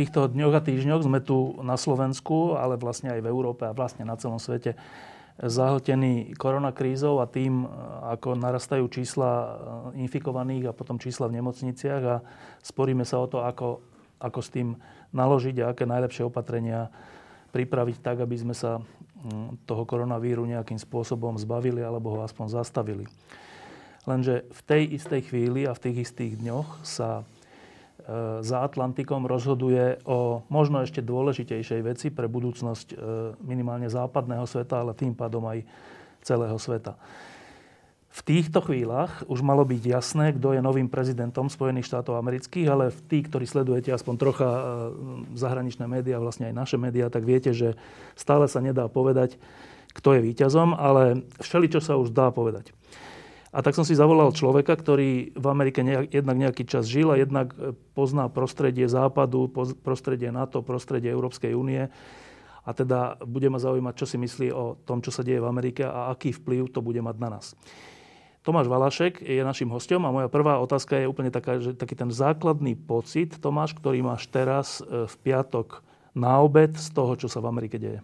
Týchto dňoch a týždňoch sme tu na Slovensku, ale vlastne aj v Európe a vlastne na celom svete zahltení koronakrízou a tým, ako narastajú čísla infikovaných a potom čísla v nemocniciach a sporíme sa o to, ako, ako s tým naložiť a aké najlepšie opatrenia pripraviť tak, aby sme sa toho koronavíru nejakým spôsobom zbavili alebo ho aspoň zastavili. Lenže v tej istej chvíli a v tých istých dňoch sa E, za Atlantikom rozhoduje o možno ešte dôležitejšej veci pre budúcnosť e, minimálne západného sveta, ale tým pádom aj celého sveta. V týchto chvíľach už malo byť jasné, kto je novým prezidentom Spojených štátov amerických, ale v tí, ktorí sledujete aspoň trocha e, zahraničné médiá, vlastne aj naše médiá, tak viete, že stále sa nedá povedať, kto je víťazom, ale všeličo sa už dá povedať. A tak som si zavolal človeka, ktorý v Amerike nejak, jednak nejaký čas žil a jednak e, pozná prostredie Západu, prostredie NATO, prostredie Európskej únie. A teda bude ma zaujímať, čo si myslí o tom, čo sa deje v Amerike a aký vplyv to bude mať na nás. Tomáš Valašek je našim hostom a moja prvá otázka je úplne taká, že taký ten základný pocit, Tomáš, ktorý máš teraz e, v piatok na obed z toho, čo sa v Amerike deje.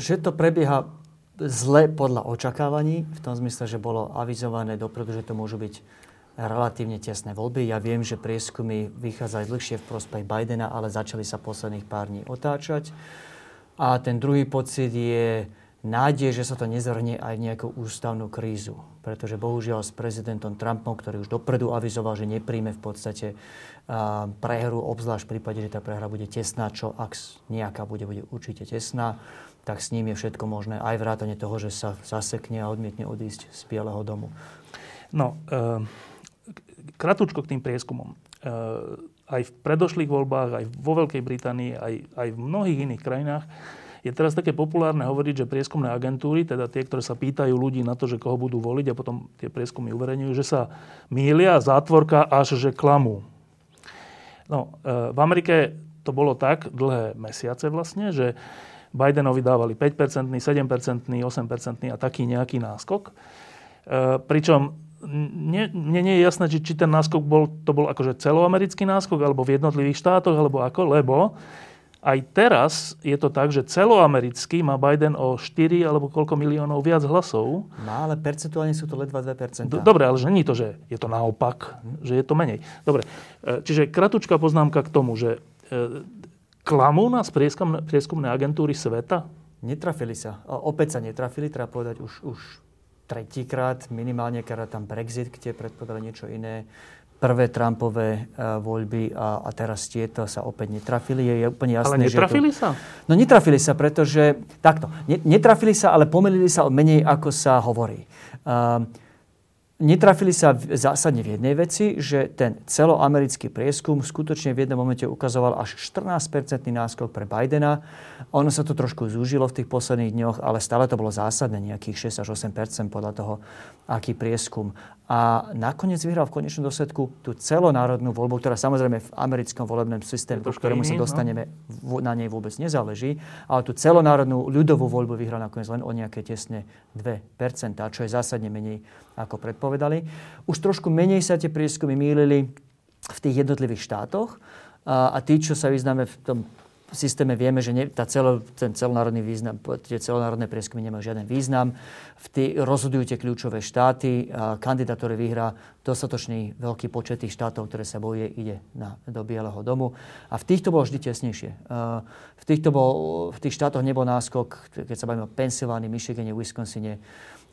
Že to prebieha zle podľa očakávaní, v tom zmysle, že bolo avizované dopredu, že to môžu byť relatívne tesné voľby. Ja viem, že prieskumy vychádzajú dlhšie v prospech Bidena, ale začali sa posledných pár dní otáčať. A ten druhý pocit je nádej, že sa to nezvrhne aj nejakú ústavnú krízu. Pretože bohužiaľ s prezidentom Trumpom, ktorý už dopredu avizoval, že nepríjme v podstate prehru, obzvlášť v prípade, že tá prehra bude tesná, čo ak nejaká bude, bude určite tesná, tak s ním je všetko možné. Aj vrátane toho, že sa zasekne a odmietne odísť z Bieleho domu. No, e, kratučko k tým prieskumom. E, aj v predošlých voľbách, aj vo Veľkej Británii, aj, aj v mnohých iných krajinách je teraz také populárne hovoriť, že prieskumné agentúry, teda tie, ktoré sa pýtajú ľudí na to, že koho budú voliť a potom tie prieskumy uverejňujú, že sa mília, zátvorka až že klamú. No, e, v Amerike to bolo tak dlhé mesiace vlastne, že Bidenovi dávali 5%, 7%, 8% a taký nejaký náskok. E, pričom mne, mne nie je jasné, či, či ten náskok bol, to bol akože celoamerický náskok, alebo v jednotlivých štátoch, alebo ako, lebo aj teraz je to tak, že celoamerický má Biden o 4 alebo koľko miliónov viac hlasov. Má, ale percentuálne sú to ledva 2%. Dobre, ale že nie to, že je to naopak, že je to menej. Dobre, e, čiže kratučká poznámka k tomu, že e, Klamú nás prieskum, prieskumné agentúry sveta? Netrafili sa. Opäť sa netrafili, treba povedať už, už tretíkrát, minimálne keď tam Brexit, kde predpovedali niečo iné. Prvé Trumpové uh, voľby a, a teraz tieto sa opäť netrafili. Je, je úplne jasné, ale netrafili že to... sa? No netrafili sa, pretože... Takto. Netrafili sa, ale pomýlili sa menej, ako sa hovorí. Uh, Netrafili sa zásadne v jednej veci, že ten celoamerický prieskum skutočne v jednom momente ukazoval až 14-percentný náskok pre Bidena. Ono sa to trošku zúžilo v tých posledných dňoch, ale stále to bolo zásadné, nejakých 6 až 8 podľa toho, aký prieskum. A nakoniec vyhral v konečnom dôsledku tú celonárodnú voľbu, ktorá samozrejme v americkom volebnom systéme, po ktorému sa no. dostaneme, no? na nej vôbec nezáleží, ale tú celonárodnú ľudovú voľbu vyhral nakoniec len o nejaké tesne 2%, čo je zásadne menej ako predpovedali. Už trošku menej sa tie prieskumy mýlili v tých jednotlivých štátoch a, a tí, čo sa vyznáme v tom systéme vieme, že ne, tá celo, ten celonárodný význam, tie celonárodné prieskumy nemajú žiaden význam. V tý, rozhodujú tie kľúčové štáty. A kandidát, ktorý vyhrá dostatočný veľký počet tých štátov, ktoré sa bojuje, ide na, do Bieleho domu. A v týchto bolo vždy tesnejšie. V, týchto bol, v tých štátoch nebol náskok, keď sa bavíme o Pensylvánii, Michigane, Wisconsine,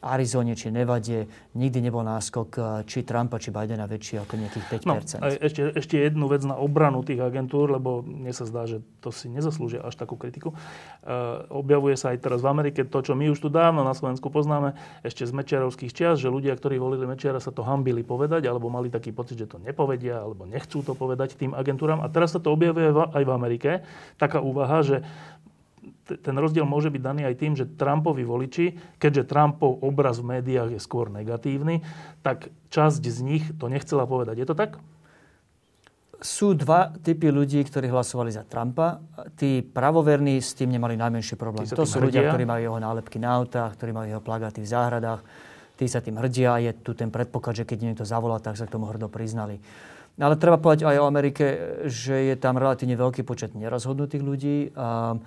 Arizone či Nevade nikdy nebol náskok eh, či Trumpa, či Bidena väčší ako nejakých 5%. No, ešte, ešte jednu vec na obranu tých agentúr, lebo mne sa zdá, že to si nezaslúžia až takú kritiku. Uh, objavuje sa aj teraz v Amerike to, čo my už tu dávno na Slovensku poznáme, ešte z Mečiarovských čias, že ľudia, ktorí volili Mečiara, sa to hambili povedať, alebo mali taký pocit, že to nepovedia, alebo nechcú to povedať tým agentúram. A teraz sa to objavuje aj v Amerike. Taká úvaha, že ten rozdiel môže byť daný aj tým, že Trumpovi voliči, keďže Trumpov obraz v médiách je skôr negatívny, tak časť z nich to nechcela povedať. Je to tak? Sú dva typy ľudí, ktorí hlasovali za Trumpa. Tí pravoverní s tým nemali najmenší problém. To sú ľudia, ktorí majú jeho nálepky na autách, ktorí majú jeho plagáty v záhradách. Tí sa tým hrdia je tu ten predpoklad, že keď niekto zavolá, tak sa k tomu hrdo priznali. Ale treba povedať aj o Amerike, že je tam relatívne veľký počet nerozhodnutých ľudí. A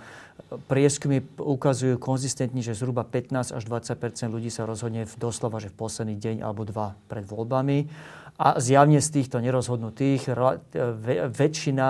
prieskumy ukazujú konzistentne, že zhruba 15 až 20% ľudí sa rozhodne v doslova, že v posledný deň alebo dva pred voľbami. A zjavne z týchto nerozhodnutých väčšina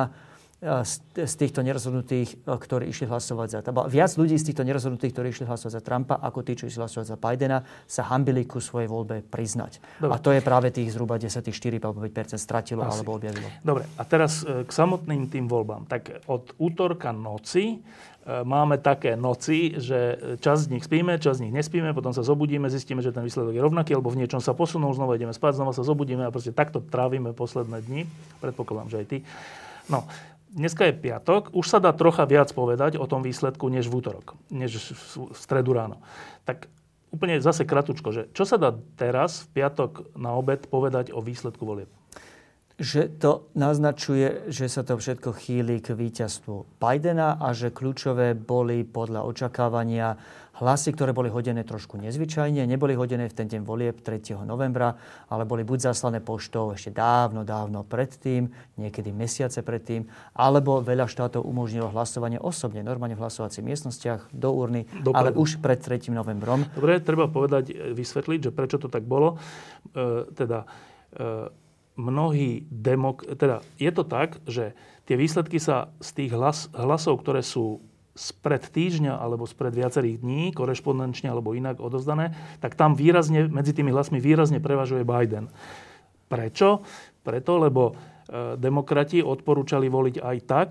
z týchto nerozhodnutých, ktorí išli hlasovať za Trumpa. Viac ľudí z týchto nerozhodnutých, ktorí išli hlasovať za Trumpa, ako tí, čo išli hlasovať za Bidena, sa hambili ku svojej voľbe priznať. Dobre. A to je práve tých zhruba 10, 4 alebo 5 stratilo Asi. alebo objavilo. Dobre, a teraz e, k samotným tým voľbám. Tak od útorka noci E, máme také noci, že čas z nich spíme, čas z nich nespíme, potom sa zobudíme, zistíme, že ten výsledok je rovnaký, alebo v niečom sa posunul, znova ideme spať, znova sa zobudíme a proste takto trávime posledné dni. Predpokladám, že aj ty. No, dneska je piatok, už sa dá trocha viac povedať o tom výsledku, než v útorok, než v stredu ráno. Tak úplne zase kratučko, že čo sa dá teraz, v piatok na obed, povedať o výsledku volieb? že to naznačuje, že sa to všetko chýli k víťazstvu Bidena a že kľúčové boli podľa očakávania hlasy, ktoré boli hodené trošku nezvyčajne. Neboli hodené v ten deň volieb 3. novembra, ale boli buď zaslané poštou ešte dávno, dávno predtým, niekedy mesiace predtým, alebo veľa štátov umožnilo hlasovanie osobne, normálne v hlasovacích miestnostiach, do urny, Dopredu. ale už pred 3. novembrom. Dobre, treba povedať, vysvetliť, že prečo to tak bolo. E, teda e, mnohí demok... Teda je to tak, že tie výsledky sa z tých hlas, hlasov, ktoré sú spred týždňa alebo spred viacerých dní, korešpondenčne alebo inak odozdané, tak tam výrazne, medzi tými hlasmi výrazne prevažuje Biden. Prečo? Preto, lebo e, demokrati odporúčali voliť aj tak,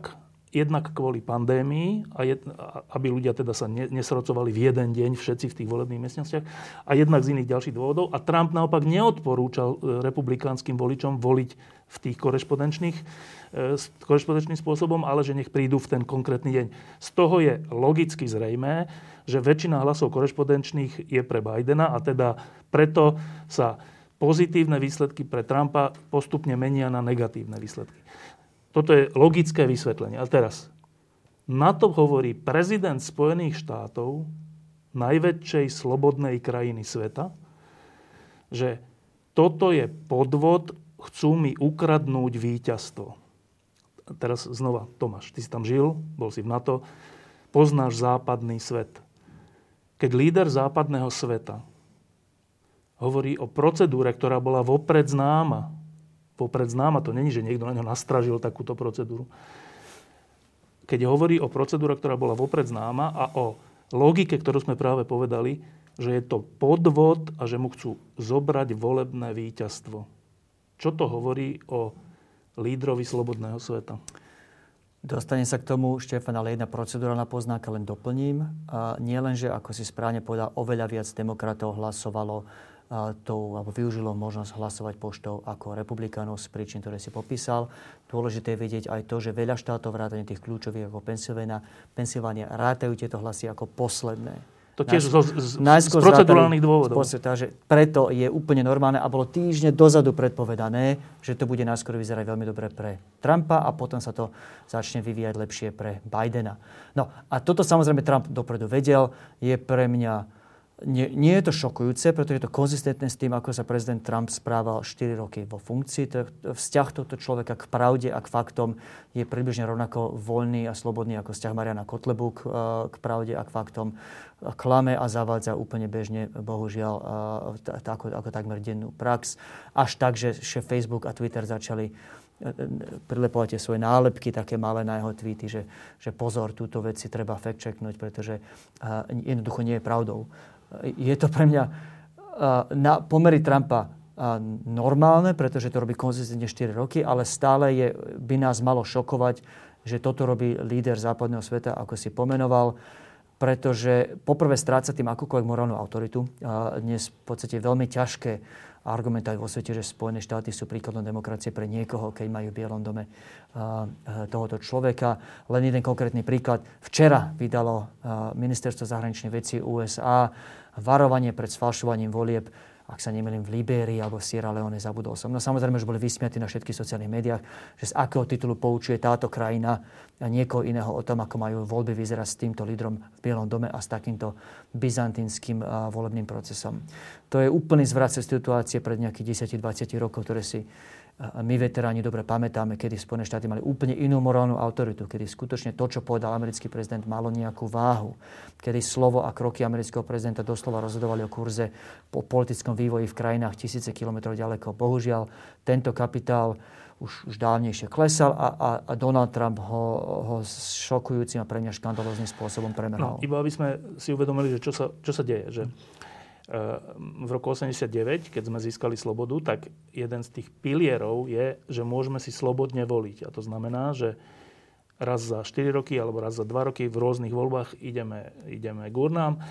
jednak kvôli pandémii, a jed, aby ľudia teda sa ne, nesrocovali v jeden deň všetci v tých volebných miestnostiach, a jednak z iných ďalších dôvodov. A Trump naopak neodporúčal e, republikánskym voličom voliť v tých korešpondenčných, e, korešpondenčným spôsobom, ale že nech prídu v ten konkrétny deň. Z toho je logicky zrejmé, že väčšina hlasov korešpondenčných je pre Bidena a teda preto sa pozitívne výsledky pre Trumpa postupne menia na negatívne výsledky. Toto je logické vysvetlenie. A teraz, na to hovorí prezident Spojených štátov, najväčšej slobodnej krajiny sveta, že toto je podvod, chcú mi ukradnúť víťazstvo. Teraz znova, Tomáš, ty si tam žil, bol si v NATO, poznáš západný svet. Keď líder západného sveta hovorí o procedúre, ktorá bola vopred známa, popred známa. To není, že niekto na ňo nastražil takúto procedúru. Keď hovorí o procedúre, ktorá bola vopred známa a o logike, ktorú sme práve povedali, že je to podvod a že mu chcú zobrať volebné víťazstvo. Čo to hovorí o lídrovi slobodného sveta? Dostane sa k tomu, Štefan, ale jedna procedurálna poznáka len doplním. Nie len, že ako si správne povedal, oveľa viac demokratov hlasovalo tou, alebo využilo možnosť hlasovať poštou ako republikánov z príčin, ktoré si popísal. Dôležité je vedieť aj to, že veľa štátov vrátane tých kľúčových ako Pensylvánia rátajú tieto hlasy ako posledné. To tiež zo, z, z procedurálnych dôvodov. takže preto je úplne normálne a bolo týždne dozadu predpovedané, že to bude náskôr vyzerať veľmi dobre pre Trumpa a potom sa to začne vyvíjať lepšie pre Bidena. No a toto samozrejme Trump dopredu vedel. Je pre mňa nie, nie je to šokujúce, pretože je to konzistentné s tým, ako sa prezident Trump správal 4 roky vo funkcii. Vzťah tohto človeka k pravde a k faktom je približne rovnako voľný a slobodný ako vzťah Mariana Kotlebu k, k pravde a k faktom. Klame a zavádza úplne bežne, bohužiaľ, ako, ako takmer dennú prax. Až tak, že, Facebook a Twitter začali e, e, prilepovať svoje nálepky, také malé na jeho tweety, že, že pozor, túto vec si treba fact-checknúť, pretože jednoducho nie je pravdou je to pre mňa na pomery Trumpa normálne, pretože to robí konzistentne 4 roky, ale stále je, by nás malo šokovať, že toto robí líder západného sveta, ako si pomenoval, pretože poprvé stráca tým akúkoľvek morálnu autoritu. A dnes v podstate veľmi ťažké argumentovať vo svete, že Spojené štáty sú príkladom demokracie pre niekoho, keď majú v Bielom dome tohoto človeka. Len jeden konkrétny príklad. Včera vydalo ministerstvo zahraničnej veci USA varovanie pred sfalšovaním volieb ak sa nemýlim, v Libérii alebo v Sierra Leone, zabudol som. No samozrejme, že boli vysmiatí na všetkých sociálnych médiách, že z akého titulu poučuje táto krajina a niekoho iného o tom, ako majú voľby vyzerať s týmto lídrom v Bielom dome a s takýmto byzantínskym volebným procesom. To je úplný zvrat situácie pred nejakých 10-20 rokov, ktoré si my veteráni dobre pamätáme, kedy Spojené štáty mali úplne inú morálnu autoritu, kedy skutočne to, čo povedal americký prezident, malo nejakú váhu, kedy slovo a kroky amerického prezidenta doslova rozhodovali o kurze po politickom vývoji v krajinách tisíce kilometrov ďaleko. Bohužiaľ, tento kapitál už, už dávnejšie klesal a, a, a Donald Trump ho, ho šokujúcim a pre mňa škandalozným spôsobom premeral. No, iba aby sme si uvedomili, že čo sa, čo sa deje. Že v roku 89, keď sme získali slobodu, tak jeden z tých pilierov je, že môžeme si slobodne voliť. A to znamená, že raz za 4 roky alebo raz za 2 roky v rôznych voľbách ideme, ideme k urnám,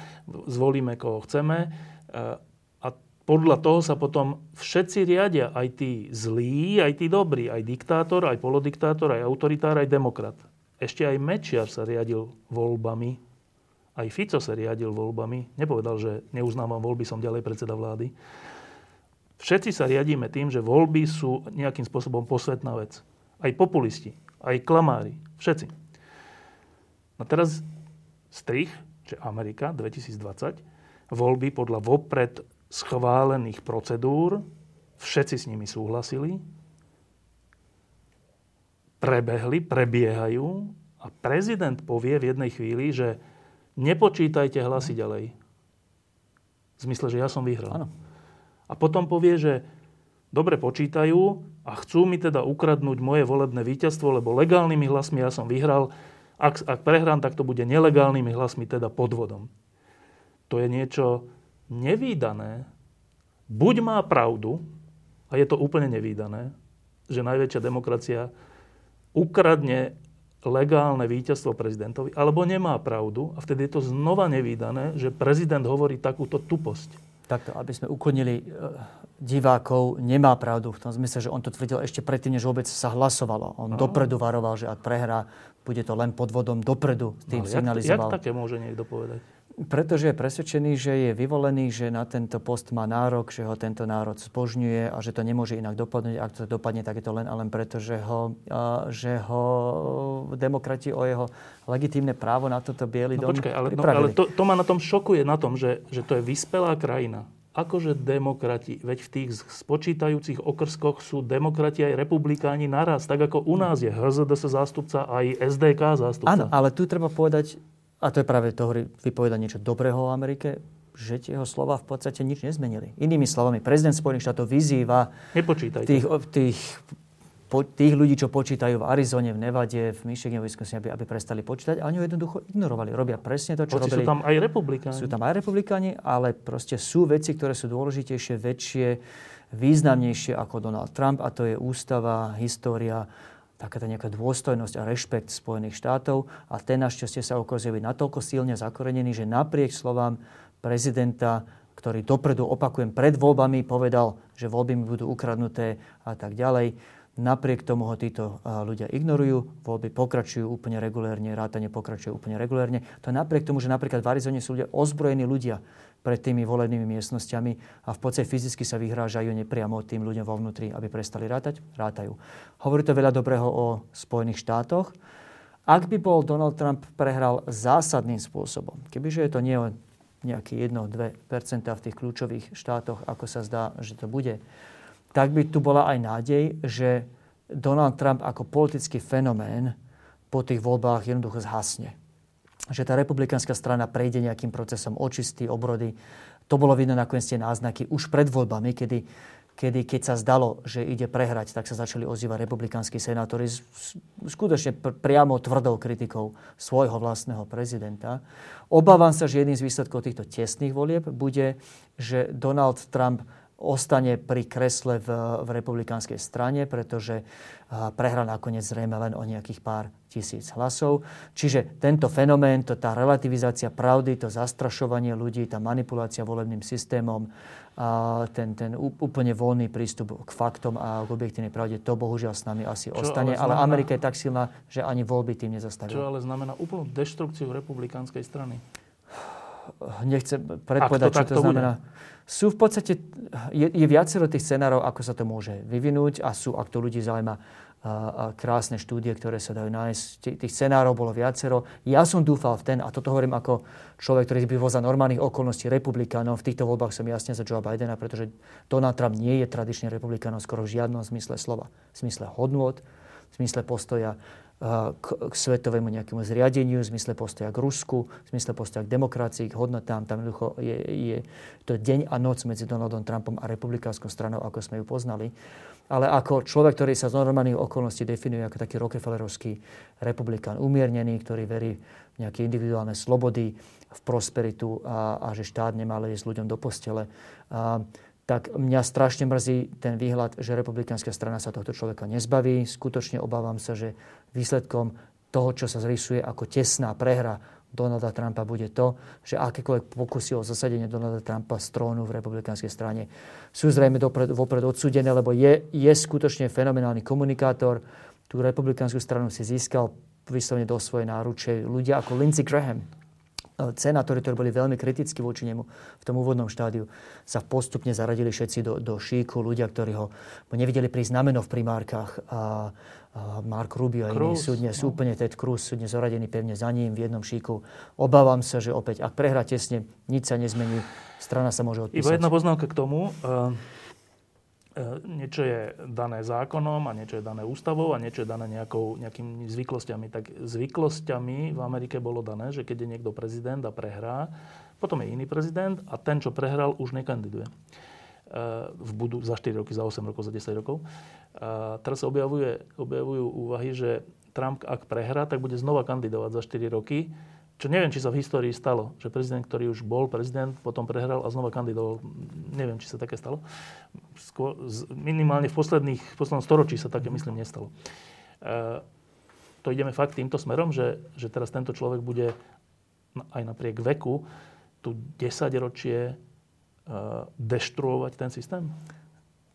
zvolíme koho chceme a podľa toho sa potom všetci riadia, aj tí zlí, aj tí dobrí, aj diktátor, aj polodiktátor, aj autoritár, aj demokrat. Ešte aj Mečiar sa riadil voľbami aj Fico sa riadil voľbami. Nepovedal, že neuznávam voľby, som ďalej predseda vlády. Všetci sa riadíme tým, že voľby sú nejakým spôsobom posvetná vec. Aj populisti, aj klamári, všetci. No teraz strich, že Amerika 2020, voľby podľa vopred schválených procedúr, všetci s nimi súhlasili, prebehli, prebiehajú a prezident povie v jednej chvíli, že nepočítajte hlasy ďalej. V zmysle, že ja som vyhral. Ano. A potom povie, že dobre počítajú a chcú mi teda ukradnúť moje volebné víťazstvo, lebo legálnymi hlasmi ja som vyhral. Ak, ak prehrám, tak to bude nelegálnymi hlasmi, teda podvodom. To je niečo nevýdané. Buď má pravdu, a je to úplne nevýdané, že najväčšia demokracia ukradne legálne víťazstvo prezidentovi, alebo nemá pravdu a vtedy je to znova nevýdané, že prezident hovorí takúto tuposť. Takto, aby sme ukonili e, divákov, nemá pravdu v tom zmysle, že on to tvrdil ešte predtým, než vôbec sa hlasovalo. On no. dopredu varoval, že ak prehrá, bude to len podvodom dopredu. Tým no, signalizoval. Jak, jak také môže niekto povedať? Pretože je presvedčený, že je vyvolený, že na tento post má nárok, že ho tento národ zbožňuje a že to nemôže inak dopadnúť. Ak to dopadne, tak je to len a len preto, že ho, že ho demokrati o jeho legitímne právo na toto biely no, dom počkaj, ale, no, ale to, to ma na tom šokuje, na tom, že, že to je vyspelá krajina. Akože demokrati, veď v tých spočítajúcich okrskoch sú demokrati aj republikáni naraz, tak ako u nás je HZDS zástupca aj SDK zástupca. Áno, ale tu treba povedať, a to je práve to, vypoveda niečo dobrého o Amerike, že tie jeho slova v podstate nič nezmenili. Inými slovami, prezident Spojených štátov vyzýva tých, tých, po, tých ľudí, čo počítajú v Arizone, v Nevade, v Michigane, v Wisconsin, aby, aby prestali počítať. A oni ho jednoducho ignorovali. Robia presne to, čo Hoci robili. sú tam aj republikáni. Sú tam aj republikáni, ale proste sú veci, ktoré sú dôležitejšie, väčšie, významnejšie ako Donald Trump a to je ústava, história, taká tá nejaká dôstojnosť a rešpekt Spojených štátov a ten našťastie sa ukazuje natoľko silne zakorenený, že napriek slovám prezidenta, ktorý dopredu, opakujem, pred voľbami povedal, že voľby mi budú ukradnuté a tak ďalej, Napriek tomu ho títo ľudia ignorujú, voľby pokračujú úplne regulérne, rátanie pokračuje úplne regulérne. To napriek tomu, že napríklad v Arizone sú ľudia ozbrojení ľudia pred tými volebnými miestnosťami a v podstate fyzicky sa vyhrážajú nepriamo tým ľuďom vo vnútri, aby prestali rátať, rátajú. Hovorí to veľa dobrého o Spojených štátoch. Ak by bol Donald Trump prehral zásadným spôsobom, kebyže je to nie o nejaké 1-2% v tých kľúčových štátoch, ako sa zdá, že to bude, tak by tu bola aj nádej, že Donald Trump ako politický fenomén po tých voľbách jednoducho zhasne. Že tá republikánska strana prejde nejakým procesom očistý, obrody. To bolo vidno nakoniec tie náznaky už pred voľbami, kedy kedy keď sa zdalo, že ide prehrať, tak sa začali ozývať republikánsky senátori skutočne pr- priamo tvrdou kritikou svojho vlastného prezidenta. Obávam sa, že jedným z výsledkov týchto tesných volieb bude, že Donald Trump ostane pri kresle v, v republikánskej strane, pretože prehra nakoniec zrejme len o nejakých pár tisíc hlasov. Čiže tento fenomén, to, tá relativizácia pravdy, to zastrašovanie ľudí, tá manipulácia volebným systémom, a ten, ten úplne voľný prístup k faktom a k objektívnej pravde, to bohužiaľ s nami asi Čo ostane. Ale, znamená, ale Amerika je tak silná, že ani voľby tým nezastavia. Čo ale znamená úplnú deštrukciu republikánskej strany? Nechcem predpovedať, čo to, to znamená. Bude? Sú v podstate, je, je viacero tých scenárov, ako sa to môže vyvinúť a sú, ak to ľudí zaujíma, a, a krásne štúdie, ktoré sa dajú nájsť. Tých scenárov bolo viacero. Ja som dúfal v ten, a toto hovorím ako človek, ktorý by bol za normálnych okolností republikánov. V týchto voľbách som jasne za Joe Bidena, pretože Donald Trump nie je tradičný republikánov skoro v žiadnom zmysle slova. V zmysle hodnôt, v zmysle postoja k, k svetovému nejakému zriadeniu, v zmysle postoja k Rusku, v zmysle postoja k demokracii, k hodnotám. Tam jednoducho je, je to deň a noc medzi Donaldom Trumpom a republikánskou stranou, ako sme ju poznali. Ale ako človek, ktorý sa z normálnych okolností definuje ako taký Rockefellerovský republikán, umiernený, ktorý verí v nejaké individuálne slobody, v prosperitu a, a že štát nemá ísť ľuďom do postele. A, tak mňa strašne mrzí ten výhľad, že republikánska strana sa tohto človeka nezbaví. Skutočne obávam sa, že výsledkom toho, čo sa zrysuje ako tesná prehra Donalda Trumpa bude to, že akékoľvek pokusy o zasadenie Donalda Trumpa z trónu v republikánskej strane sú zrejme dopred, vopred odsúdené, lebo je, je skutočne fenomenálny komunikátor. Tú republikánsku stranu si získal vyslovene do svojej náruče ľudia ako Lindsey Graham, senátori, ktorí boli veľmi kritickí voči nemu v tom úvodnom štádiu, sa postupne zaradili všetci do, do šíku. Ľudia, ktorí ho nevideli prísť na meno v primárkach. A, a Mark Rubio a iní sú dnes no. úplne Ted Cruz, sú dnes zoradení pevne za ním v jednom šíku. Obávam sa, že opäť, ak prehrá tesne, nič sa nezmení, strana sa môže odpísať. Iba jedna poznámka k tomu. Uh E, niečo je dané zákonom a niečo je dané ústavou a niečo je dané nejakou, nejakými zvyklosťami. Tak zvyklosťami v Amerike bolo dané, že keď je niekto prezident a prehrá, potom je iný prezident a ten, čo prehral, už nekandiduje. E, v budu za 4 roky, za 8 rokov, za 10 rokov. A teraz sa objavujú úvahy, že Trump, ak prehrá, tak bude znova kandidovať za 4 roky čo neviem, či sa v histórii stalo, že prezident, ktorý už bol prezident, potom prehral a znova kandidoval. Neviem, či sa také stalo. Skôr, minimálne v, posledných, v poslednom storočí sa také, myslím, nestalo. E, to ideme fakt týmto smerom, že, že teraz tento človek bude aj napriek veku tu 10 ročie e, deštruovať ten systém?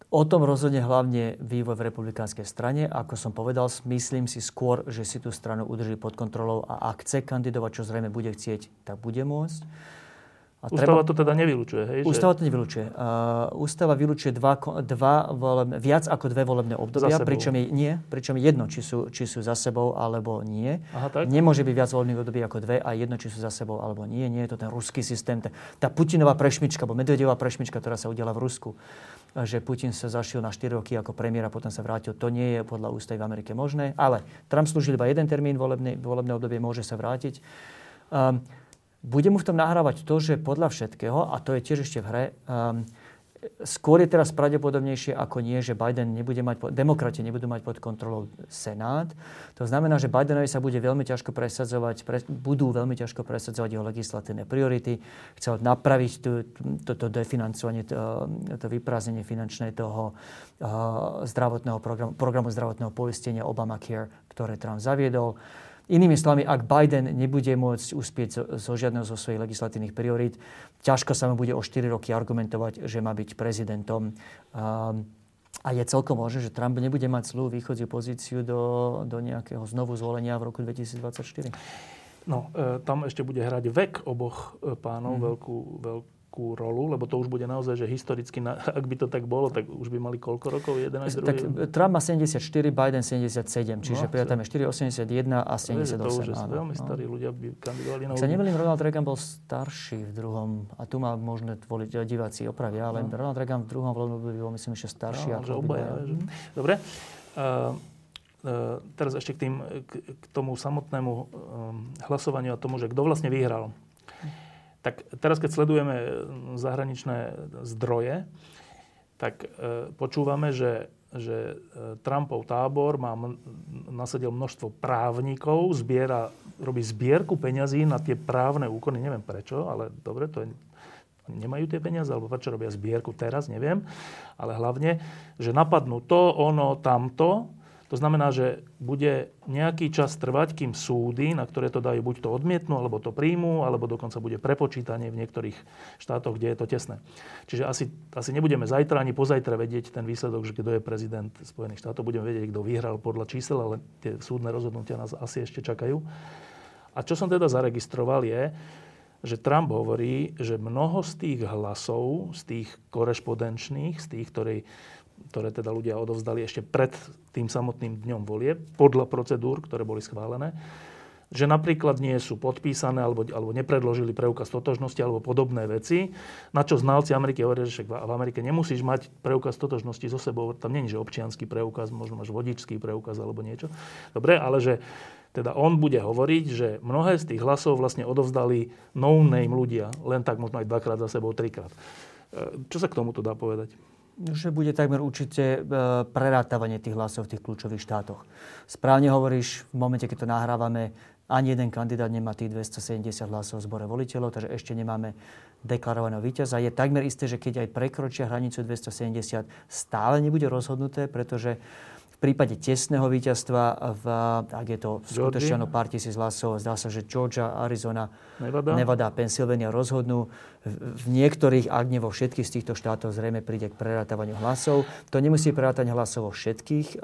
O tom rozhodne hlavne vývoj v republikánskej strane. Ako som povedal, myslím si skôr, že si tú stranu udrží pod kontrolou a ak chce kandidovať, čo zrejme bude chcieť, tak bude môcť. A ústava treba... to teda nevylučuje, hej? Ústava to nevylučuje. Uh, ústava vylučuje dva, dva volebne, viac ako dve volebné obdobia, pričom je, nie, pričom je jedno, či sú, či sú za sebou alebo nie. Aha, tak? Nemôže byť viac volebných období ako dve a jedno, či sú za sebou alebo nie. Nie je to ten ruský systém. Tá Putinová prešmička, alebo Medvedevá prešmička, ktorá sa udiala v Rusku že Putin sa zašiel na 4 roky ako premiér a potom sa vrátil. To nie je podľa ústavy v Amerike možné, ale Trump slúžil iba jeden termín volebné, volebné obdobie, môže sa vrátiť. Um, bude mu v tom nahrávať to, že podľa všetkého, a to je tiež ešte v hre, um, skôr je teraz pravdepodobnejšie ako nie, že Biden nebude mať, demokrati nebudú mať pod kontrolou Senát. To znamená, že Bidenovi sa bude veľmi ťažko presadzovať, pre, budú veľmi ťažko presadzovať jeho legislatívne priority. Chcel napraviť toto definancovanie, to, to vyprázdnenie finančné toho uh, zdravotného programu, programu zdravotného poistenia Obamacare, ktoré Trump zaviedol. Inými slovami, ak Biden nebude môcť uspieť zo, zo žiadneho zo svojich legislatívnych priorít, ťažko sa mu bude o 4 roky argumentovať, že má byť prezidentom. Um, a je celkom možné, že Trump nebude mať zlú východziu pozíciu do, do nejakého znovu zvolenia v roku 2024. No, e, tam ešte bude hrať vek oboch e, pánov mm. veľkú, veľkú veľkú rolu, lebo to už bude naozaj, že historicky, ak by to tak bolo, tak už by mali koľko rokov? 11 Tak Trump má 74, Biden 77, čiže no, tam je 4, 81 a 78. To už áno, veľmi no. starí ľudia by kandidovali na Sa nemýlim, Ronald Reagan bol starší v druhom, a tu má možné voliť diváci opravia, ale no. Ronald Reagan v druhom voľbnom období bol myslím ešte starší. No, ako obaja, že... Dobre. Uh, teraz ešte k, tým, k, k tomu samotnému um, hlasovaniu a tomu, že kto vlastne vyhral. Tak teraz, keď sledujeme zahraničné zdroje, tak e, počúvame, že, že e, Trumpov tábor má nasadil množstvo právnikov, zbiera, robí zbierku peňazí na tie právne úkony, neviem prečo, ale dobre, to je, nemajú tie peniaze, alebo prečo robia zbierku teraz, neviem. Ale hlavne, že napadnú to, ono, tamto, to znamená, že bude nejaký čas trvať, kým súdy, na ktoré to dajú, buď to odmietnú, alebo to príjmú, alebo dokonca bude prepočítanie v niektorých štátoch, kde je to tesné. Čiže asi, asi nebudeme zajtra ani pozajtra vedieť ten výsledok, že kto je prezident Spojených štátov. Budeme vedieť, kto vyhral podľa čísel, ale tie súdne rozhodnutia nás asi ešte čakajú. A čo som teda zaregistroval je, že Trump hovorí, že mnoho z tých hlasov, z tých korešpondenčných, z tých, ktorí ktoré teda ľudia odovzdali ešte pred tým samotným dňom volie, podľa procedúr, ktoré boli schválené, že napríklad nie sú podpísané alebo, alebo nepredložili preukaz totožnosti alebo podobné veci, na čo znalci Ameriky hovoria, že v Amerike nemusíš mať preukaz totožnosti so sebou, tam je, že občianský preukaz, možno máš vodičský preukaz alebo niečo. Dobre, ale že teda on bude hovoriť, že mnohé z tých hlasov vlastne odovzdali no-name ľudia, len tak možno aj dvakrát za sebou, trikrát. E, čo sa k tomuto dá povedať? Že bude takmer určite e, prerátavanie tých hlasov v tých kľúčových štátoch. Správne hovoríš, v momente, keď to nahrávame, ani jeden kandidát nemá tých 270 hlasov v zbore voliteľov, takže ešte nemáme deklarovaného víťaza. Je takmer isté, že keď aj prekročia hranicu 270, stále nebude rozhodnuté, pretože v prípade tesného víťazstva, v, ak je to skutočne pár tisíc hlasov, zdá sa, že Georgia, Arizona, Nevada, Nevada a Pennsylvania rozhodnú. V niektorých, ak nie vo všetkých z týchto štátov, zrejme príde k prerátavaniu hlasov. To nemusí prerátať hlasov všetkých,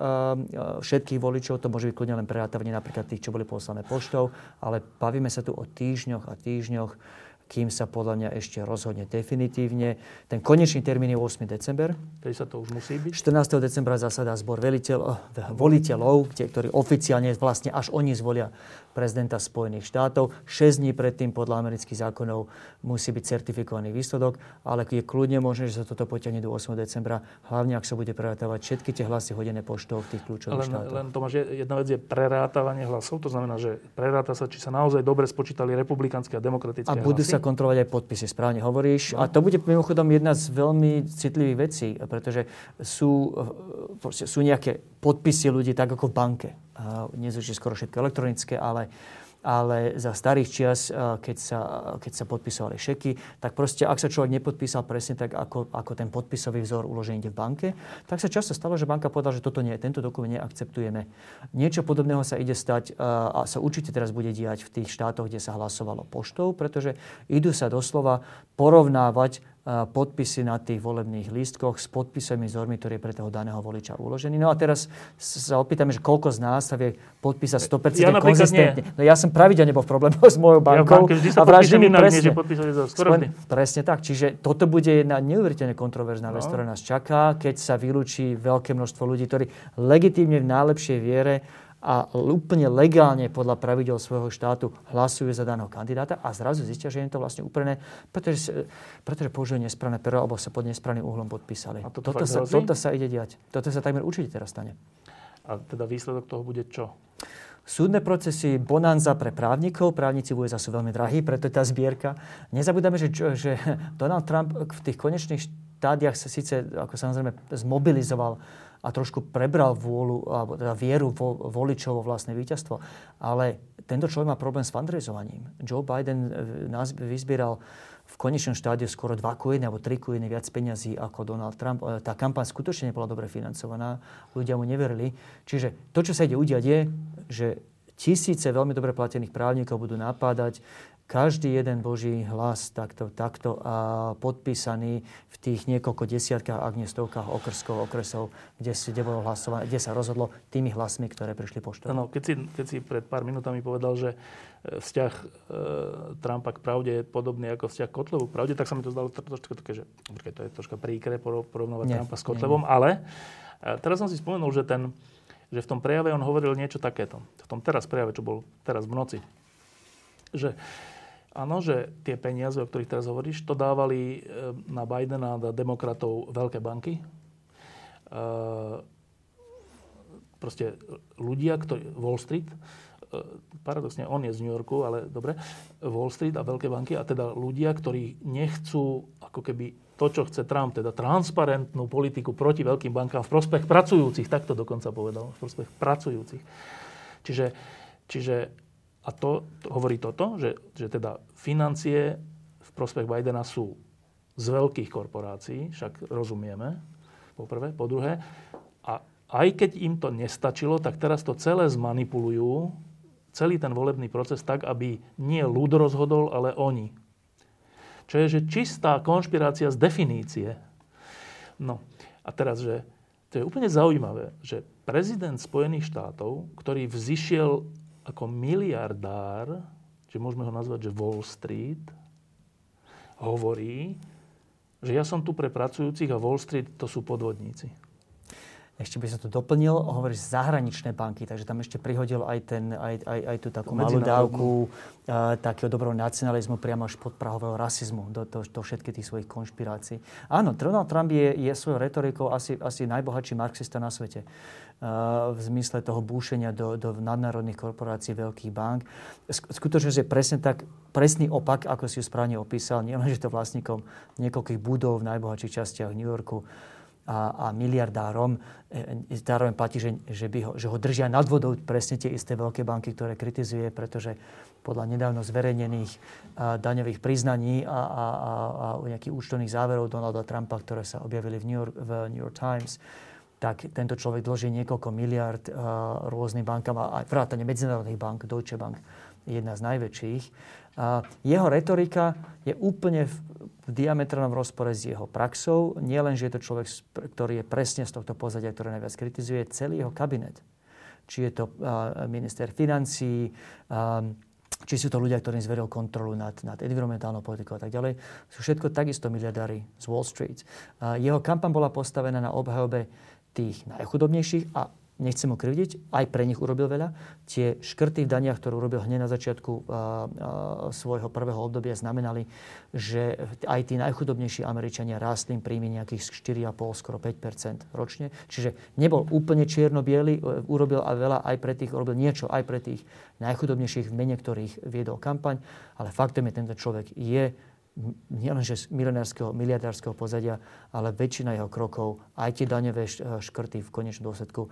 všetkých voličov, to môže byť kľudne len prerátavanie napríklad tých, čo boli poslané poštou, ale bavíme sa tu o týždňoch a týždňoch kým sa podľa mňa ešte rozhodne definitívne. Ten konečný termín je 8. december. Tedy sa to už musí byť. 14. decembra zasadá zbor veliteľ, eh, voliteľov, tie, ktorí oficiálne vlastne až oni zvolia prezidenta Spojených štátov. 6 dní predtým podľa amerických zákonov musí byť certifikovaný výsledok, ale je kľudne možné, že sa toto potiahne do 8. decembra, hlavne ak sa bude prerátavať všetky tie hlasy hodené poštou v tých kľúčových len, štátoch. Len Tomáš, jedna vec je prerátavanie hlasov, to znamená, že preráta sa, či sa naozaj dobre spočítali republikánske a demokratické A budú hlasy. sa kontrolovať aj podpisy, správne hovoríš. No. A to bude mimochodom jedna z veľmi citlivých vecí, pretože sú, sú nejaké podpisy ľudí tak ako v banke dnes už je skoro všetko elektronické, ale ale za starých čias, keď sa, keď sa podpisovali šeky, tak proste, ak sa človek nepodpísal presne tak, ako, ako ten podpisový vzor uložený v banke, tak sa často stalo, že banka povedala, že toto nie, tento dokument neakceptujeme. Niečo podobného sa ide stať a sa určite teraz bude diať v tých štátoch, kde sa hlasovalo poštou, pretože idú sa doslova porovnávať podpisy na tých volebných lístkoch s podpisami zormi, ktorý je pre toho daného voliča uložený. No a teraz sa opýtame, že koľko z nás sa vie podpísať 100% ja konzistentne. No ja som pravidelne bol v problémoch s mojou bankou. Ja a vraždí mi presne. Nie, presne tak. Čiže toto bude jedna neuveriteľne kontroverzná vec, no. ktorá nás čaká, keď sa vylúči veľké množstvo ľudí, ktorí legitímne v najlepšej viere a úplne legálne podľa pravidel svojho štátu hlasujú za daného kandidáta a zrazu zistia, že je to vlastne úplne, pretože, pretože použijú nesprávne pero alebo sa pod nesprávnym uhlom podpísali. A toto, toto, sa, toto sa ide diať. Toto sa takmer určite teraz stane. A teda výsledok toho bude čo? Súdne procesy, bonanza pre právnikov. Právnici v USA sú veľmi drahí, preto je tá zbierka. Nezabúdame, že, že Donald Trump v tých konečných štádiach sa síce, ako samozrejme, zmobilizoval a trošku prebral vôľu, alebo teda vieru vo, voličov vo vlastné víťazstvo. Ale tento človek má problém s fundraizovaním. Joe Biden e, nás vyzbieral v konečnom štádiu skoro 2 ku 1 alebo 3 ku 1 viac peňazí ako Donald Trump. E, tá kampaň skutočne nebola dobre financovaná. Ľudia mu neverili. Čiže to, čo sa ide udiať, je, že tisíce veľmi dobre platených právnikov budú napádať každý jeden Boží hlas takto, takto a podpísaný v tých niekoľko desiatkách, ak nie stovkách okrskov, okresov, kde, si, kde, bolo hlasované, kde sa rozhodlo tými hlasmi, ktoré prišli poštou. Ano, keď, si, keď si pred pár minútami povedal, že e, vzťah e, Trumpa k pravde je podobný ako vzťah Kotlevu k pravde, tak sa mi to zdalo trošku také, že to je troška príkre porovnovať nie, Trumpa s Kotlevom, nie, nie. ale e, teraz som si spomenul, že, ten, že v tom prejave on hovoril niečo takéto. V tom teraz prejave, čo bol teraz v noci. Že Áno, že tie peniaze, o ktorých teraz hovoríš, to dávali e, na Bidena na demokratov veľké banky. E, proste ľudia, ktorí... Wall Street, e, paradoxne, on je z New Yorku, ale dobre, Wall Street a veľké banky, a teda ľudia, ktorí nechcú ako keby to, čo chce Trump, teda transparentnú politiku proti veľkým bankám v prospech pracujúcich, tak to dokonca povedal, v prospech pracujúcich. Čiže, čiže a to, to hovorí toto, že, že teda financie v prospech Bidena sú z veľkých korporácií, však rozumieme, po prvé. Po druhé, a aj keď im to nestačilo, tak teraz to celé zmanipulujú, celý ten volebný proces tak, aby nie ľud rozhodol, ale oni. Čo je, že čistá konšpirácia z definície. No a teraz, že to je úplne zaujímavé, že prezident Spojených štátov, ktorý vzýšiel ako miliardár, či môžeme ho nazvať, že Wall Street, hovorí, že ja som tu pre pracujúcich a Wall Street to sú podvodníci. Ešte by som to doplnil, hovoríš zahraničné banky, takže tam ešte prihodil aj, ten, aj, aj, aj tú takú malú dávku uh, takého dobrého nacionalizmu priamo až podprahového rasizmu do, do, do všetkých tých svojich konšpirácií. Áno, Donald Trump je, je svojou retorikou asi, asi najbohatší marxista na svete. Uh, v zmysle toho búšenia do, do nadnárodných korporácií, veľkých bank. Skutočne je presne tak, presný opak, ako si ju správne opísal, nielen, že to vlastníkom niekoľkých budov v najbohatších častiach New Yorku, a, a miliardárom. E, e, zároveň platí, že, že, by ho, že ho držia nad vodou presne tie isté veľké banky, ktoré kritizuje, pretože podľa nedávno zverejnených a, daňových priznaní a, a, a, a nejakých účtovných záverov Donalda Trumpa, ktoré sa objavili v New York, v New York Times, tak tento človek dlží niekoľko miliard a, rôznym bankám, a vrátane medzinárodných bank, Deutsche Bank, jedna z najväčších. A jeho retorika je úplne v, diametrálnom rozpore s jeho praxou. Nie len, že je to človek, ktorý je presne z tohto pozadia, ktoré najviac kritizuje, celý jeho kabinet. Či je to minister financí, či sú to ľudia, ktorým zveril kontrolu nad, nad environmentálnou politikou a tak ďalej, sú všetko takisto miliardári z Wall Street. Jeho kampaň bola postavená na obhajobe tých najchudobnejších a nechcem ho krivdiť, aj pre nich urobil veľa. Tie škrty v daniach, ktoré urobil hneď na začiatku a, a, svojho prvého obdobia, znamenali, že aj tí najchudobnejší Američania rástli im príjmy nejakých 4,5, skoro 5 ročne. Čiže nebol úplne čierno-biely, e, urobil aj veľa aj pre tých, urobil niečo aj pre tých najchudobnejších, v mene ktorých viedol kampaň, ale faktom je, tento človek je nielenže z milionárskeho, miliardárskeho pozadia, ale väčšina jeho krokov, aj tie daňové škrty v konečnom dôsledku,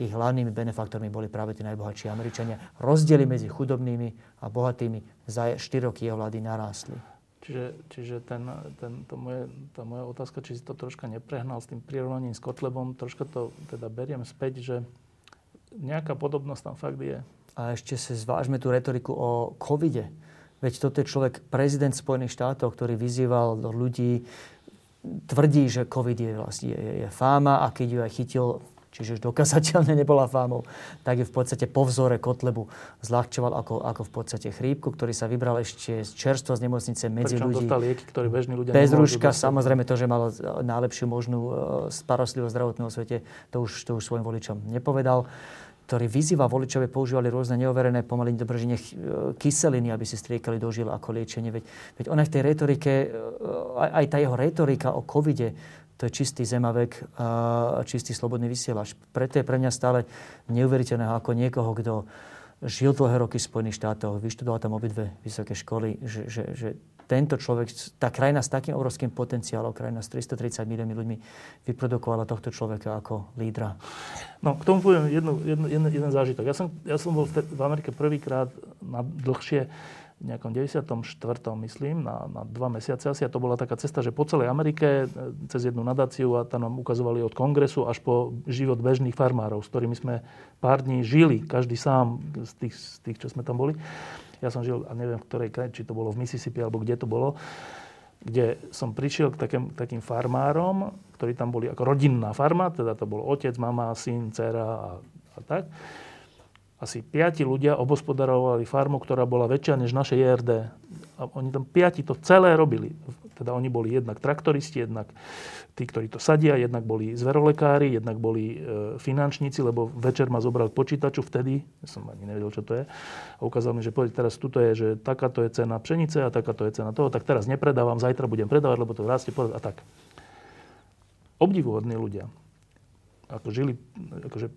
ich hlavnými benefaktormi boli práve tí najbohatší Američania. Rozdiely medzi chudobnými a bohatými za 4 roky jeho vlády narástli. Čiže, čiže ten, ten, to moje, tá moja otázka, či si to troška neprehnal s tým prirovnaním s Kotlebom, troška to teda beriem späť, že nejaká podobnosť tam fakt je. A ešte si zvážme tú retoriku o covide Veď toto je človek, prezident Spojených štátov, ktorý vyzýval ľudí, tvrdí, že COVID je, vlastne, je, je fáma a keď ju aj chytil, čiže už dokazateľne nebola fámou, tak ju v podstate po vzore Kotlebu zľahčoval ako, ako v podstate chrípku, ktorý sa vybral ešte z čerstva z nemocnice medzi Pričom ľudí. lieky, ktoré bežní ľudia Bez rúška, samozrejme to, že mal najlepšiu možnú e, starostlivosť zdravotného svete, to už, to už svojim voličom nepovedal ktorý vyzýva voličov, aby používali rôzne neoverené pomaly dobrženie e, kyseliny, aby si striekali do žil ako liečenie. Veď, veď ona v tej retorike, e, aj, aj tá jeho retorika o covide, to je čistý zemavek a čistý slobodný vysielač. Preto je pre mňa stále neuveriteľné ako niekoho, kto žil dlhé roky v Spojených štátoch, vyštudoval tam obidve vysoké školy, že, že, že tento človek, tá krajina s takým obrovským potenciálom, krajina s 330 miliónmi ľuďmi, vyprodukovala tohto človeka ako lídra. No, k tomu poviem jednu, jednu, jeden, jeden zážitok. Ja som, ja som bol v, v Amerike prvýkrát na dlhšie v nejakom 94. myslím, na, na dva mesiace asi. A to bola taká cesta, že po celej Amerike, e, cez jednu nadáciu a tam nám ukazovali od kongresu až po život bežných farmárov, s ktorými sme pár dní žili, každý sám z tých, z tých čo sme tam boli. Ja som žil, a neviem v ktorej krajine, či to bolo v Mississippi alebo kde to bolo, kde som prišiel k takým, takým farmárom, ktorí tam boli ako rodinná farma, teda to bol otec, mama, syn, dcera a, a tak. Asi piati ľudia obospodarovali farmu, ktorá bola väčšia než naše JRD. A oni tam piati to celé robili. Teda oni boli jednak traktoristi, jednak tí, ktorí to sadia, jednak boli zverolekári, jednak boli e, finančníci, lebo večer ma zobral k počítaču vtedy, som ani nevedel, čo to je, a ukázal mi, že povedz, teraz tuto je, že takáto je cena pšenice a takáto je cena toho, tak teraz nepredávam, zajtra budem predávať, lebo to rastie a tak. Obdivuhodní ľudia. Ako žili, akože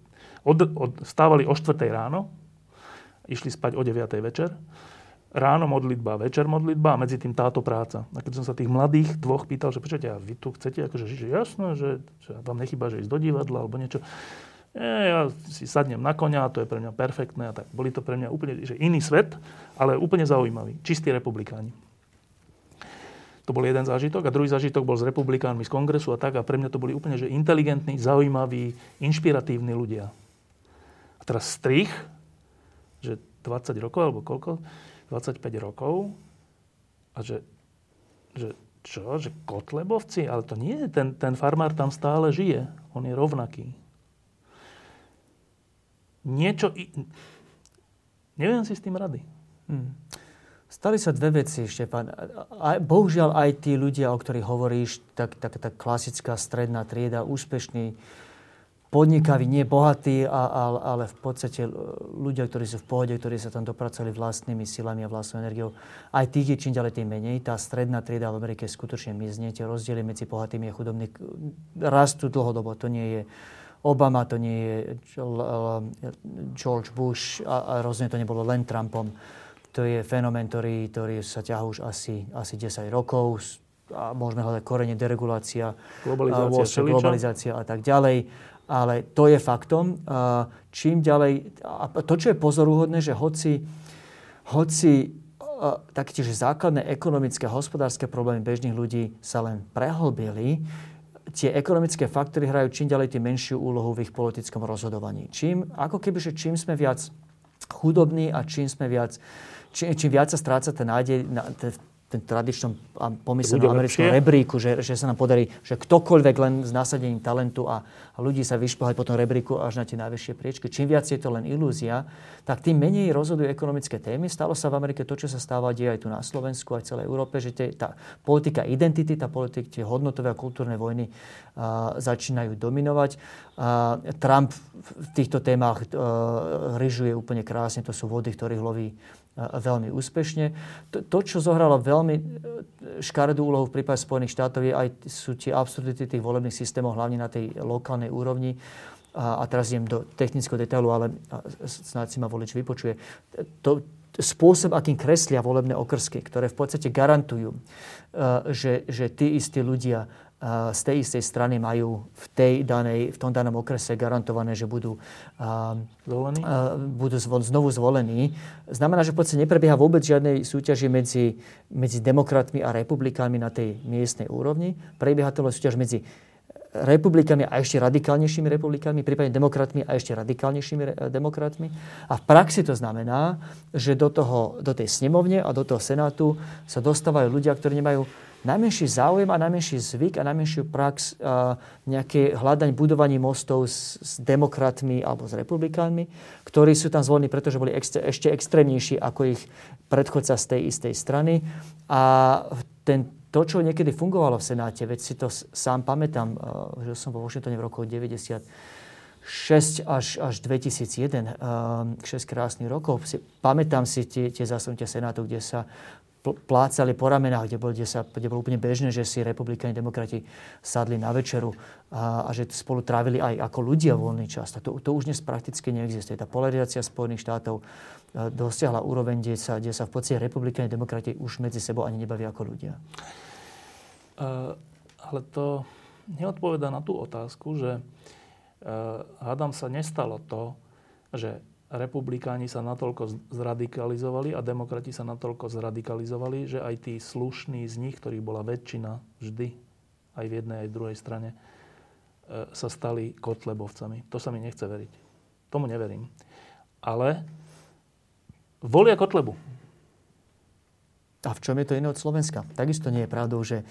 od, od, stávali o 4 ráno, išli spať o 9 večer, ráno modlitba, večer modlitba a medzi tým táto práca. A keď som sa tých mladých dvoch pýtal, že počujete, a vy tu chcete, akože, že jasné, že, že vám nechyba, že ísť do divadla alebo niečo. E, ja si sadnem na konia, to je pre mňa perfektné a tak. Boli to pre mňa úplne že iný svet, ale úplne zaujímavý. Čistí republikáni. To bol jeden zážitok a druhý zážitok bol s republikánmi z kongresu a tak a pre mňa to boli úplne že inteligentní, zaujímaví, inšpiratívni ľudia. A teraz strich, že 20 rokov alebo koľko, 25 rokov a že, že čo, že Kotlebovci, ale to nie, ten, ten farmár tam stále žije, on je rovnaký. Niečo, neviem si s tým rady. Hmm. Stali sa dve veci, Štefan. Bohužiaľ aj tí ľudia, o ktorých hovoríš, tak, tak, tak klasická stredná trieda, úspešní, podnikaví, nie bohatí, ale v podstate ľudia, ktorí sú v pohode, ktorí sa tam dopracovali vlastnými silami a vlastnou energiou. Aj tých je čím ďalej tým menej. Tá stredná trieda v Amerike skutočne mizne. Tie rozdiely medzi bohatými a chudobnými rastú dlhodobo. To nie je Obama, to nie je George Bush a, a rozhodne to nebolo len Trumpom to je fenomén, ktorý, ktorý sa ťahá už asi, asi 10 rokov. A môžeme hľadať korene deregulácia, globalizácia, a, globalizácia a tak ďalej. Ale to je faktom. Čím ďalej... A to, čo je pozoruhodné, že hoci, hoci taktiež základné ekonomické a hospodárske problémy bežných ľudí sa len prehlbili, tie ekonomické faktory hrajú čím ďalej tým menšiu úlohu v ich politickom rozhodovaní. Čím, ako keby, že čím sme viac chudobní a čím sme viac čím, čím viac sa stráca ten nádej na ten tradičnom pomyselnom americkom rebríku, že, že sa nám podarí, že ktokoľvek len s nasadením talentu a, a ľudí sa vyšplhať po tom rebríku až na tie najvyššie priečky. Čím viac je to len ilúzia, tak tým menej rozhodujú ekonomické témy. Stalo sa v Amerike to, čo sa stáva deje aj tu na Slovensku, aj v celej Európe, že tie, tá politika identity, tá politika, tie hodnotové a kultúrne vojny a, začínajú dominovať. Trump v týchto témach a, ryžuje úplne krásne, to sú vody, ktorých loví veľmi úspešne. To, to, čo zohralo veľmi e, škaredú úlohu v prípade Spojených štátov, je aj, sú tie absurdity tých volebných systémov, hlavne na tej lokálnej úrovni. A, a teraz idem do technického detailu, ale snáď si ma volič vypočuje. To, spôsob, akým kreslia volebné okrsky, ktoré v podstate garantujú, e, že, že tí istí ľudia z tej istej strany majú v, tej danej, v tom danom okrese garantované, že budú, zvolení? budú znovu zvolení. Znamená, že v podstate neprebieha vôbec žiadnej súťaži medzi, medzi demokratmi a republikánmi na tej miestnej úrovni. Prebieha to súťaž medzi republikami a ešte radikálnejšími republikami, prípadne demokratmi a ešte radikálnejšími demokratmi. A v praxi to znamená, že do, toho, do tej snemovne a do toho senátu sa dostávajú ľudia, ktorí nemajú najmenší záujem a najmenší zvyk a najmenšiu prax a nejaké hľadaň budovaní mostov s, s demokratmi alebo s republikánmi, ktorí sú tam zvolení, pretože boli ex, ešte extrémnejší ako ich predchodca z tej istej strany. A ten, to, čo niekedy fungovalo v Senáte, veď si to sám pamätám, že som vo Washingtone v roku 90 6 až, až 2001, 6 krásnych rokov. Pamätám si tie, tie zasadnutia Senátu, kde sa plácali po ramenách, kde, bol, kde, sa, kde bolo úplne bežné, že si republikáni demokrati sadli na večeru a, a že spolu trávili aj ako ľudia voľný čas. To, to už dnes prakticky neexistuje. Tá polarizácia Spojených štátov e, dosiahla úroveň, kde sa, kde sa v podstate republikáni demokrati už medzi sebou ani nebavia ako ľudia. Uh, ale to neodpoveda na tú otázku, že uh, hádam sa nestalo to, že republikáni sa natoľko zradikalizovali a demokrati sa natoľko zradikalizovali, že aj tí slušní z nich, ktorých bola väčšina vždy, aj v jednej, aj v druhej strane, e, sa stali kotlebovcami. To sa mi nechce veriť. Tomu neverím. Ale volia Kotlebu. A v čom je to iné od Slovenska? Takisto nie je pravdou, že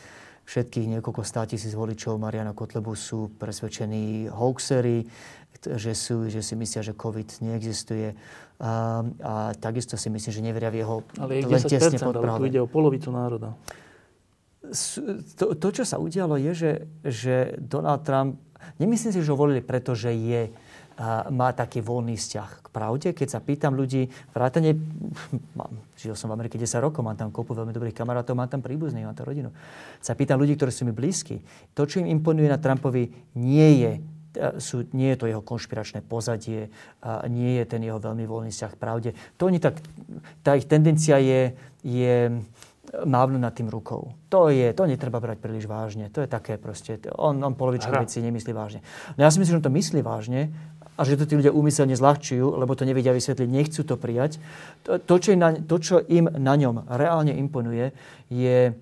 všetkých niekoľko státisíc voličov Mariana Kotlebu sú presvedčení hoaxery, že, sú, že si myslia, že COVID neexistuje. A, a takisto si myslím, že neveria v jeho Ale je 10%, ale tu ide o polovicu národa. To, to, čo sa udialo, je, že, že Donald Trump, nemyslím si, že ho volili, pretože je má taký voľný vzťah k pravde. Keď sa pýtam ľudí, vrátane, mám, žil som v Amerike 10 rokov, mám tam kopu veľmi dobrých kamarátov, mám tam príbuzných, mám tam rodinu. Sa pýtam ľudí, ktorí sú mi blízki. To, čo im imponuje na Trumpovi, nie je sú, nie je to jeho konšpiračné pozadie, a nie je ten jeho veľmi voľný vzťah k pravde. To oni tak, tá ich tendencia je, je mávnuť nad tým rukou. To je, to netreba brať príliš vážne. To je také proste, on, on polovičku veci nemyslí vážne. No ja si myslím, že on to myslí vážne a že to tí ľudia úmyselne zľahčujú, lebo to nevedia vysvetliť, nechcú to prijať. To, to, čo, na, to čo im na ňom reálne imponuje, je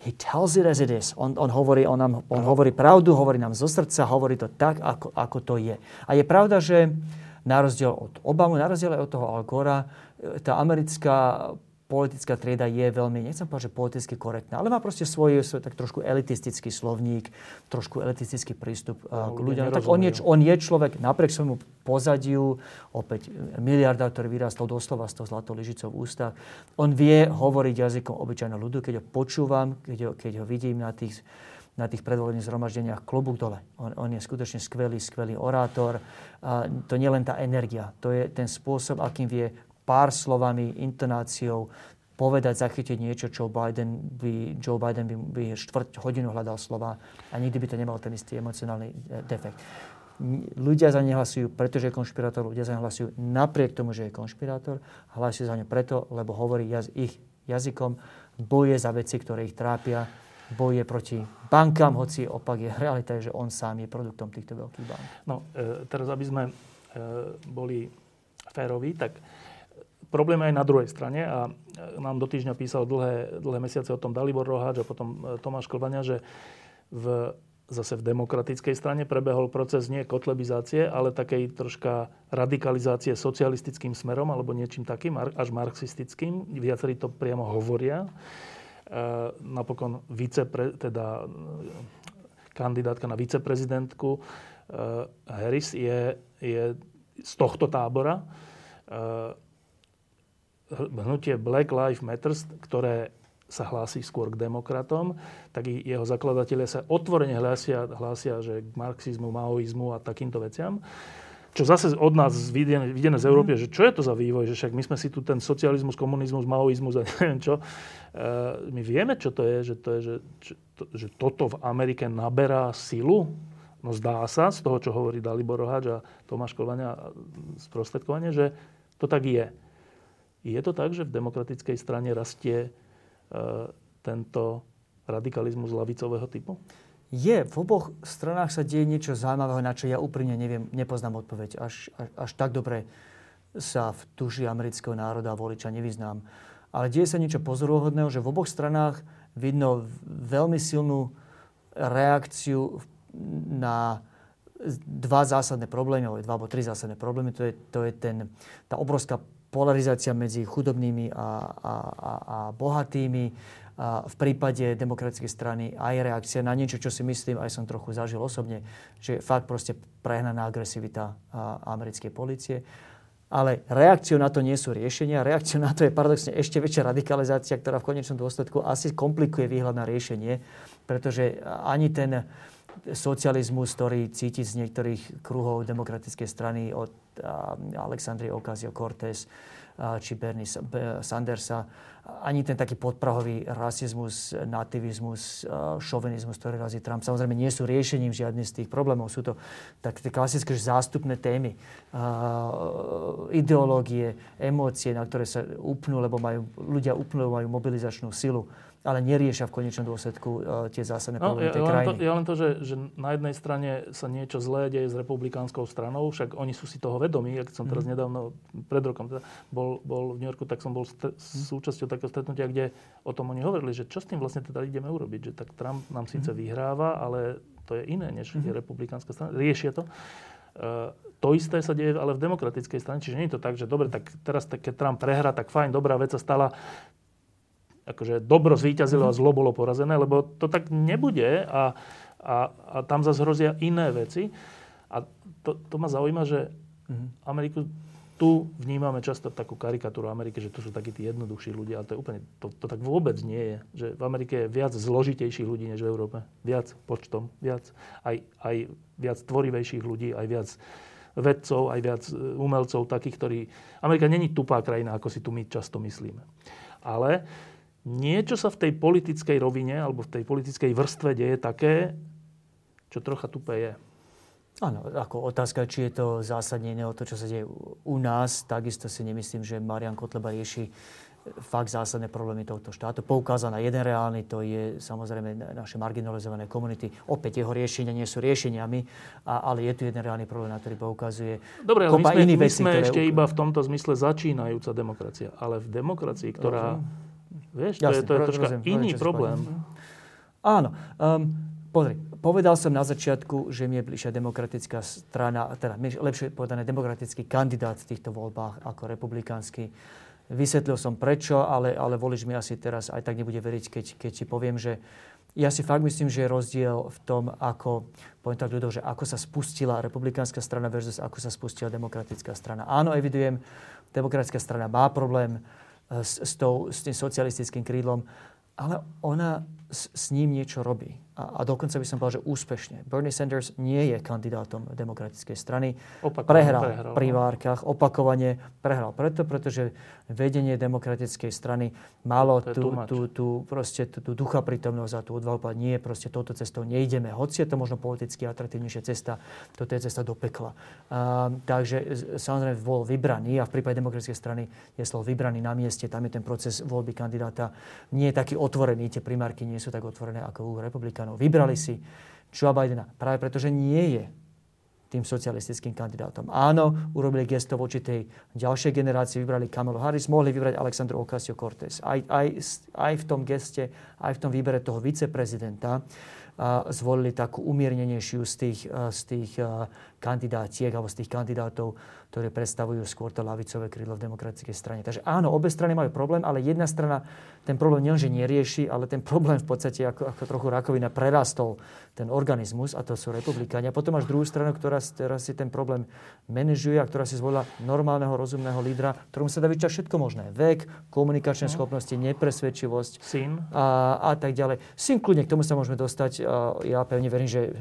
he tells it as it is. On, on, hovorí, on, nám, on hovorí pravdu, hovorí nám zo srdca, hovorí to tak, ako, ako to je. A je pravda, že na rozdiel od Obamu, na rozdiel od toho Al Gora, tá americká politická trieda je veľmi, nechcem povedať, že politicky korektná, ale má proste svoj, svoj tak trošku elitistický slovník, trošku elitistický prístup no, k ľuďom. Tak on je, on je človek napriek svojmu pozadiu, opäť miliarda, ktorý vyrastol doslova s tou zlatou lyžicou v ústach. On vie hovoriť jazykom obyčajného ľudu, keď ho počúvam, keď ho, keď ho vidím na tých na tých predvolených zhromaždeniach klobúk dole. On, on je skutočne skvelý, skvelý orátor. A to nie len tá energia, to je ten spôsob, akým vie pár slovami, intonáciou povedať, zachytiť niečo, čo Biden by, Joe Biden by, by štvrť hodinu hľadal slova a nikdy by to nemal ten istý emocionálny e, defekt. Ľudia za ne hlasujú, pretože je konšpirátor, ľudia za ne hlasujú napriek tomu, že je konšpirátor, hlasujú za ne preto, lebo hovorí jaz, ich jazykom, boje za veci, ktoré ich trápia, boje proti bankám, hoci opak je realita, že on sám je produktom týchto veľkých bank. No, e, teraz, aby sme e, boli féroví, tak problém aj na druhej strane a nám do týždňa písal dlhé, dlhé mesiace o tom Dalibor Roháč a potom e, Tomáš Klbania, že v, zase v demokratickej strane prebehol proces nie kotlebizácie, ale takej troška radikalizácie socialistickým smerom alebo niečím takým, až marxistickým. Viacerí to priamo hovoria. E, napokon vicepre, teda, e, kandidátka na viceprezidentku e, Harris je, je z tohto tábora. E, hnutie Black Lives Matter, ktoré sa hlási skôr k demokratom, tak i jeho zakladatelia sa otvorene hlásia, hlásia že k marxizmu, maoizmu a takýmto veciam. Čo zase od nás videné, videné z Európy, že čo je to za vývoj, že však my sme si tu ten socializmus, komunizmus, maoizmus a neviem čo. Uh, my vieme, čo to je, že, to je, že, že, to, že toto v Amerike naberá silu. No zdá sa, z toho, čo hovorí Dalibor Roháč a Tomáš Kolvania sprostredkovanie, že to tak je. Je to tak, že v demokratickej strane rastie e, tento radikalizmus lavicového typu? Je. V oboch stranách sa deje niečo zaujímavého, na čo ja úprimne neviem, nepoznám odpoveď. Až, až, až tak dobre sa v duši amerického národa a voliča nevyznám. Ale deje sa niečo pozoruhodného, že v oboch stranách vidno veľmi silnú reakciu na dva zásadné problémy, alebo dva alebo tri zásadné problémy. To je, to je ten, tá obrovská polarizácia medzi chudobnými a, a, a, a bohatými. A v prípade demokratickej strany aj reakcia na niečo, čo si myslím, aj som trochu zažil osobne, že fakt proste prehnaná agresivita americkej policie. Ale reakciou na to nie sú riešenia. Reakciou na to je paradoxne ešte väčšia radikalizácia, ktorá v konečnom dôsledku asi komplikuje výhľad na riešenie, pretože ani ten socializmus, ktorý cíti z niektorých kruhov demokratickej strany od Alexandrie Ocasio-Cortez či Bernie Sandersa. Ani ten taký podprahový rasizmus, nativizmus, šovinizmus, ktorý razí Trump, samozrejme nie sú riešením žiadnych z tých problémov. Sú to tak tie klasické zástupné témy, ideológie, emócie, na ktoré sa upnú, lebo majú, ľudia upnú, majú mobilizačnú silu ale neriešia v konečnom dôsledku uh, tie zásadné no, problémy no, tej ja krajiny. Len to, ja len to, že, že na jednej strane sa niečo zlé deje s republikánskou stranou, však oni sú si toho vedomí, ak som teraz mm. nedávno, pred rokom teda, bol, bol v New Yorku, tak som bol st- mm. súčasťou takého stretnutia, kde o tom oni hovorili, že čo s tým vlastne teda ideme urobiť, že tak Trump nám síce mm. vyhráva, ale to je iné, než mm. je republikánska strana. Riešia to. Uh, to isté sa deje ale v demokratickej strane, čiže nie je to tak, že dobre, tak teraz keď Trump prehrá, tak fajn, dobrá vec sa stala akože dobro zvíťazilo a zlo bolo porazené, lebo to tak nebude a, a, a tam zase hrozia iné veci. A to, to ma zaujíma, že. Ameriku tu vnímame často takú karikatúru Ameriky, že to sú takí tí jednoduchší ľudia, ale to je úplne, to, to tak vôbec nie je. Že v Amerike je viac zložitejších ľudí než v Európe. Viac počtom, viac, aj, aj viac tvorivejších ľudí, aj viac vedcov, aj viac e, umelcov, takých, ktorí... Amerika není tupá krajina, ako si tu my často myslíme. Ale niečo sa v tej politickej rovine alebo v tej politickej vrstve deje také, čo trocha tupé je. Áno, ako otázka, či je to zásadne iné o to, čo sa deje u nás. Takisto si nemyslím, že Marian Kotleba rieši fakt zásadné problémy tohto štátu. Poukáza na jeden reálny, to je samozrejme naše marginalizované komunity. Opäť jeho riešenia nie sú riešeniami, a, ale je tu jeden reálny problém, na ktorý poukazuje Dobre, ale my sme, my sme ktoré... ešte iba v tomto zmysle začínajúca demokracia. Ale v demokracii, ktorá... Rozumiem. Vieš, to Jasne, je, to je troška rozumiem, iný rozumiem, problém. Áno. Um, pozri, povedal som na začiatku, že mi je bližšia demokratická strana, teda lepšie povedané demokratický kandidát v týchto voľbách ako republikánsky. Vysvetlil som prečo, ale, ale volič mi asi teraz aj tak nebude veriť, keď, keď ti poviem, že ja si fakt myslím, že je rozdiel v tom, ako, poviem tak ľudov, že ako sa spustila republikánska strana versus ako sa spustila demokratická strana. Áno, evidujem, demokratická strana má problém s, s, tou, s tým socialistickým krídlom, ale ona s, s ním niečo robí a, a dokonca by som povedal, že úspešne. Bernie Sanders nie je kandidátom demokratickej strany. Opakovane prehral, prehral pri no. várkach, opakovane prehral. Preto, pretože vedenie demokratickej strany malo tú, tú, tú, proste, tú, tú ducha prítomnosť a tú odvahu povedať, nie, proste touto cestou nejdeme. Hoci je to možno politicky atraktívnejšia cesta, toto je cesta do pekla. A, takže samozrejme bol vybraný a v prípade demokratickej strany je slovo vybraný na mieste, tam je ten proces voľby kandidáta nie je taký otvorený, tie primárky nie sú tak otvorené ako u republikánov Republikánov. Vybrali si Joe Bidena práve preto, že nie je tým socialistickým kandidátom. Áno, urobili gesto voči tej ďalšej generácii, vybrali Kamalu Harris, mohli vybrať Alexandru Ocasio-Cortez. Aj, aj, aj v tom geste, aj v tom výbere toho viceprezidenta a zvolili takú umiernenejšiu z tých, z tých kandidátiek alebo z tých kandidátov, ktoré predstavujú skôr to lavicové krídlo v demokratickej strane. Takže áno, obe strany majú problém, ale jedna strana ten problém nielenže nerieši, ale ten problém v podstate ako, ako trochu rakovina prerastol ten organizmus a to sú republikáni. A potom máš druhú stranu, ktorá teraz si ten problém manažuje a ktorá si zvolila normálneho, rozumného lídra, ktorom sa dá vyčať všetko možné. Vek, komunikačné no. schopnosti, nepresvedčivosť Syn. A, a tak ďalej. Syn kľudne, k tomu sa môžeme dostať. Ja pevne verím, že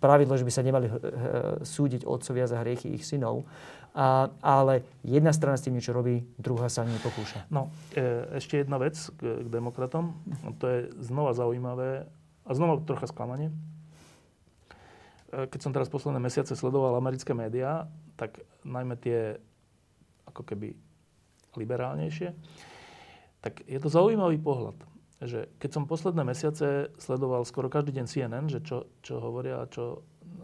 pravidlo, že by sa nemali súdiť otcovia za hriechy ich synov. A, ale jedna strana s tým niečo robí, druhá sa nepokúša. No, e, ešte jedna vec k, k demokratom. To je znova zaujímavé a znova trocha sklamanie. E, keď som teraz posledné mesiace sledoval americké médiá, tak najmä tie ako keby liberálnejšie, tak je to zaujímavý pohľad. Že keď som posledné mesiace sledoval skoro každý deň CNN, že čo, čo hovoria, čo,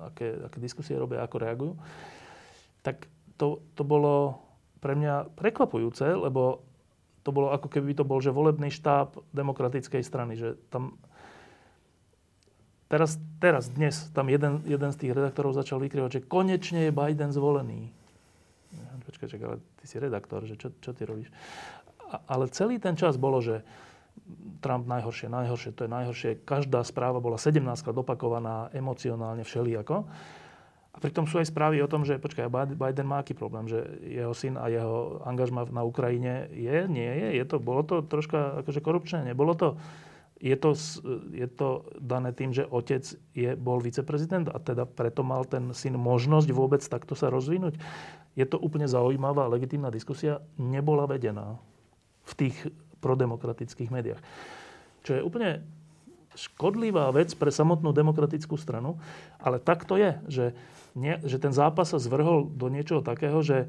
aké, aké diskusie robia, ako reagujú, tak to, to bolo pre mňa prekvapujúce, lebo to bolo ako keby to bol, že volebný štáb demokratickej strany, že tam teraz, teraz dnes, tam jeden, jeden z tých redaktorov začal vykrývať, že konečne je Biden zvolený. Počkaj, čak, ale ty si redaktor, že čo, čo ty robíš? A, ale celý ten čas bolo, že Trump najhoršie, najhoršie, to je najhoršie. Každá správa bola 17 krát opakovaná emocionálne všelijako. A pritom sú aj správy o tom, že počkaj, Biden má aký problém, že jeho syn a jeho angažma na Ukrajine je, nie je, je to, bolo to troška akože korupčné, nebolo to. Je to, je to dané tým, že otec je, bol viceprezident a teda preto mal ten syn možnosť vôbec takto sa rozvinúť. Je to úplne zaujímavá, legitímna diskusia, nebola vedená v tých prodemokratických médiách. Čo je úplne škodlivá vec pre samotnú demokratickú stranu, ale tak to je, že nie, že ten zápas sa zvrhol do niečoho takého, že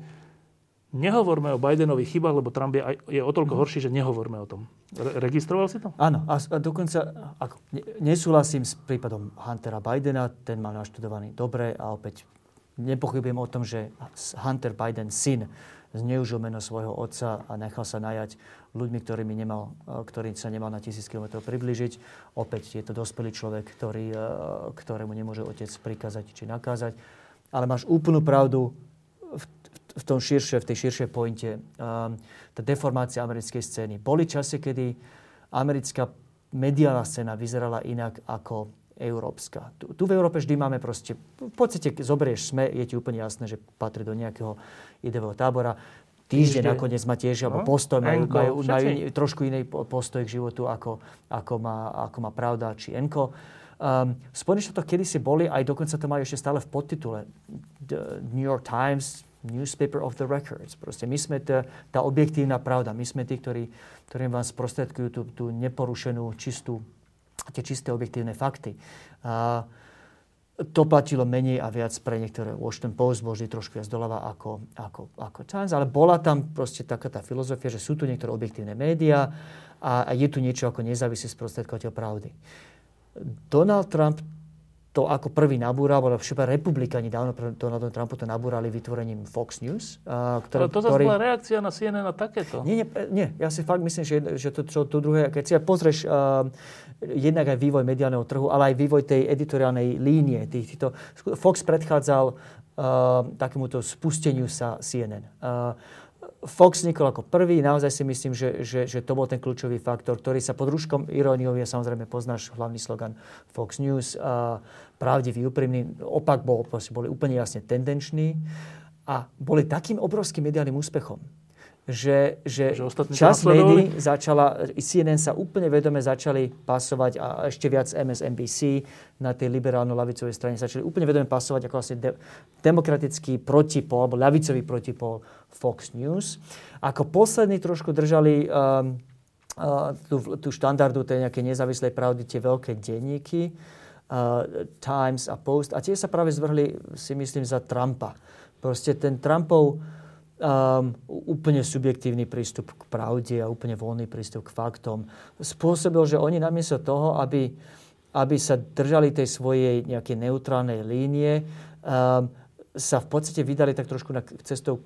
nehovorme o Bidenových chybách, lebo Trump je, je o toľko mhm. horší, že nehovorme o tom. Re- registroval si to? Áno. A, a dokonca ako, ne, nesúhlasím s prípadom Huntera Bidena, ten mal naštudovaný dobre a opäť nepochybujem o tom, že Hunter Biden, syn, zneužil meno svojho otca a nechal sa najať ľuďmi, ktorými nemal, ktorý sa nemal na tisíc kilometrov približiť. Opäť je to dospelý človek, ktorý, ktorému nemôže otec prikázať či nakázať. Ale máš úplnú pravdu v, v, tom širšie, v tej širšej pointe. Um, tá deformácia americkej scény. Boli časy, kedy americká mediálna scéna vyzerala inak ako európska. Tu, tu v Európe vždy máme proste, v podstate keď zoberieš sme, je ti úplne jasné, že patrí do nejakého ideového tábora. Týždeň nakoniec má tiež, alebo no, postoj, majú, majú, majú trošku iný postoj k životu, ako, ako, má, ako má Pravda či Enko. Um, Spojené štáty kedysi boli, aj dokonca to majú ešte stále v podtitule. The New York Times, newspaper of the records. Proste my sme tá, tá objektívna pravda. My sme tí, ktorí, ktorí vám sprostredkujú tú, tú neporušenú, čistú, tie čisté objektívne fakty. Uh, to platilo menej a viac pre niektoré Washington Post, bol vždy trošku viac doľava ako, ako, ako Times, ale bola tam proste taká tá filozofia, že sú tu niektoré objektívne médiá a, a je tu niečo ako nezávislý sprostredkovateľ pravdy. Donald Trump to ako prvý nabúral, bolo všetko republikáni dávno pre Donaldu Trumpu to nabúrali vytvorením Fox News. Ktoré, Ale to zase ktorý... bola reakcia na CNN na takéto. Nie, nie, nie, ja si fakt myslím, že, že to, to, to druhé, keď si ja pozrieš uh, jednak aj vývoj mediálneho trhu, ale aj vývoj tej editoriálnej línie. Tých, týchto, Fox predchádzal uh, takémuto spusteniu sa CNN. Uh, Fox vznikol ako prvý, naozaj si myslím, že, že, že to bol ten kľúčový faktor, ktorý sa pod rúškom iróniou je samozrejme poznáš hlavný slogan Fox News, a pravdivý, úprimný, opak bol, boli úplne jasne tendenční a boli takým obrovským mediálnym úspechom, že, že, že čas médií začala, CNN sa úplne vedome začali pasovať a ešte viac MSNBC na tej liberálno-lavicovej strane začali úplne vedome pasovať ako vlastne de- demokratický protipol, alebo lavicový protipol Fox News. Ako poslední trošku držali um, uh, tú, tú štandardu tej nejakej nezávislej pravdy tie veľké denníky, uh, Times a Post. A tie sa práve zvrhli, si myslím, za Trumpa. Proste ten Trumpov um, úplne subjektívny prístup k pravde a úplne voľný prístup k faktom spôsobil, že oni namiesto toho, aby, aby sa držali tej svojej nejakej neutrálnej línie, um, sa v podstate vydali tak trošku na cestou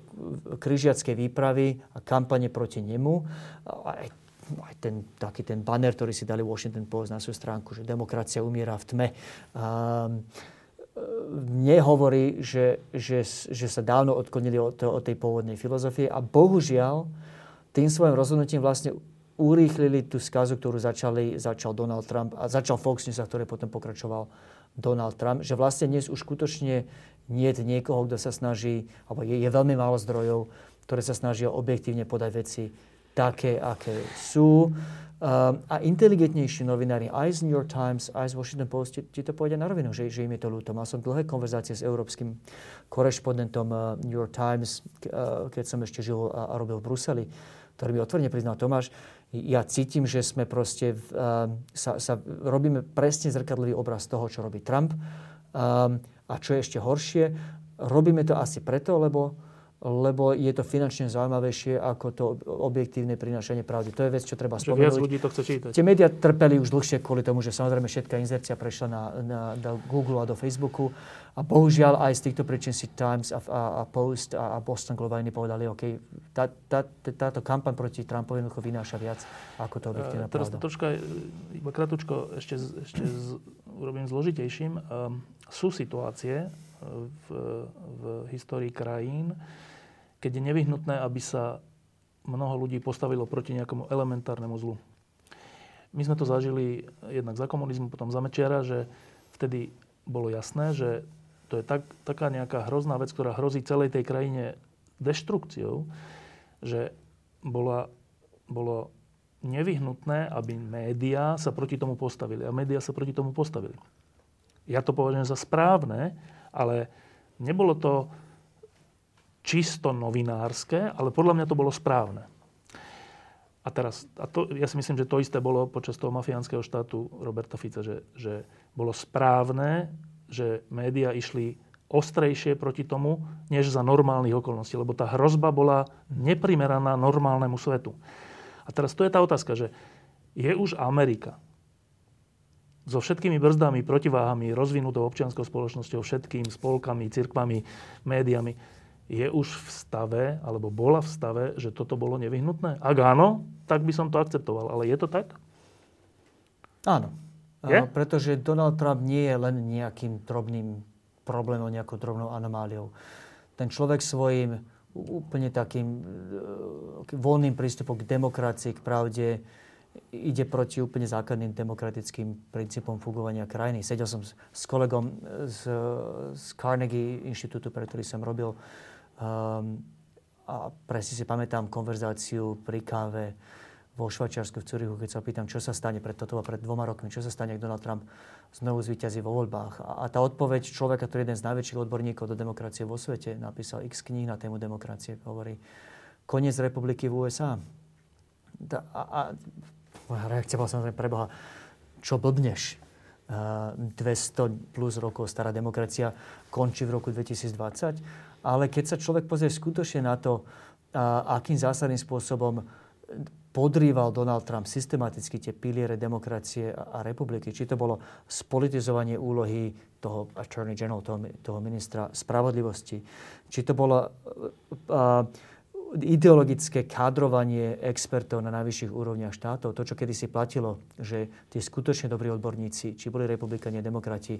križiackej výpravy a kampane proti nemu. Aj, aj ten, taký ten banner, ktorý si dali Washington Post na svoju stránku, že demokracia umiera v tme. Um, nehovorí, že, že, že sa dávno odklonili od, od tej pôvodnej filozofie a bohužiaľ tým svojim rozhodnutím vlastne urýchlili tú skazu, ktorú začali, začal Donald Trump a začal Fox News, ktoré potom pokračoval Donald Trump, že vlastne dnes už skutočne nie je niekoho, kto sa snaží, alebo je, je veľmi málo zdrojov, ktoré sa snažia objektívne podať veci také, aké sú. Um, a inteligentnejší novinári aj z New York Times, aj z Washington Post ti, to povedia na rovinu, že, že im je to ľúto. Mal som dlhé konverzácie s európskym korešpondentom uh, New York Times, uh, keď som ešte žil a, a robil v Bruseli, ktorý mi otvorene priznal, Tomáš, ja cítim, že sme proste, sa, sa robíme presne zrkadlivý obraz toho, čo robí Trump. Um, a čo je ešte horšie, robíme to asi preto, lebo lebo je to finančne zaujímavejšie ako to objektívne prinášanie pravdy. To je vec, čo treba spomenúť. Viac ľudí to chce čítať. Tie médiá trpeli už dlhšie kvôli tomu, že samozrejme všetká inzercia prešla na, na, na Google a do Facebooku. A bohužiaľ aj z týchto príčin si Times a, a, a Post a, a Boston Globe povedali, OK, tá, tá, tá, táto kampaň proti Trumpovi jednoducho vynáša viac ako to objektívna Teraz pravda. to troška, iba kratučko ešte, ešte z, urobím zložitejším. Um, sú situácie v, v histórii krajín, keď je nevyhnutné, aby sa mnoho ľudí postavilo proti nejakému elementárnemu zlu. My sme to zažili jednak za komunizmu, potom za Mečiara, že vtedy bolo jasné, že to je tak, taká nejaká hrozná vec, ktorá hrozí celej tej krajine deštrukciou, že bola, bolo nevyhnutné, aby médiá sa proti tomu postavili. A médiá sa proti tomu postavili. Ja to považujem za správne, ale nebolo to čisto novinárske, ale podľa mňa to bolo správne. A teraz, a to, ja si myslím, že to isté bolo počas toho mafiánskeho štátu Roberta Fica, že, že bolo správne, že médiá išli ostrejšie proti tomu, než za normálnych okolností, lebo tá hrozba bola neprimeraná normálnemu svetu. A teraz to je tá otázka, že je už Amerika so všetkými brzdami, protiváhami, rozvinutou občianskou spoločnosťou, všetkým spolkami, cirkvami, médiami, je už v stave, alebo bola v stave, že toto bolo nevyhnutné? Ak áno, tak by som to akceptoval. Ale je to tak? Áno. Je? Pretože Donald Trump nie je len nejakým drobným problémom, nejakou drobnou anomáliou. Ten človek svojim úplne takým e, voľným prístupom k demokracii, k pravde, ide proti úplne základným demokratickým princípom fungovania krajiny. Sedel som s, s kolegom z, z Carnegie inštitútu, pre ktorý som robil Um, a presne si pamätám konverzáciu pri káve vo Švačiarsku v Curichu, keď sa pýtam, čo sa stane pred toto pred dvoma rokmi, čo sa stane, ak Donald Trump znovu zvíťazí vo voľbách. A, a tá odpoveď človeka, ktorý je jeden z najväčších odborníkov do demokracie vo svete, napísal x kníh na tému demokracie, hovorí, koniec republiky v USA. Da, a, a moja reakcia bola samozrejme preboha, čo blbneš? 200 plus rokov stará demokracia končí v roku 2020. Ale keď sa človek pozrie skutočne na to, akým zásadným spôsobom podrýval Donald Trump systematicky tie piliere demokracie a republiky. Či to bolo spolitizovanie úlohy toho Attorney General, toho, toho ministra spravodlivosti, či to bolo uh, ideologické kádrovanie expertov na najvyšších úrovniach štátov, to, čo kedysi platilo, že tí skutočne dobrí odborníci, či boli republikáni demokrati,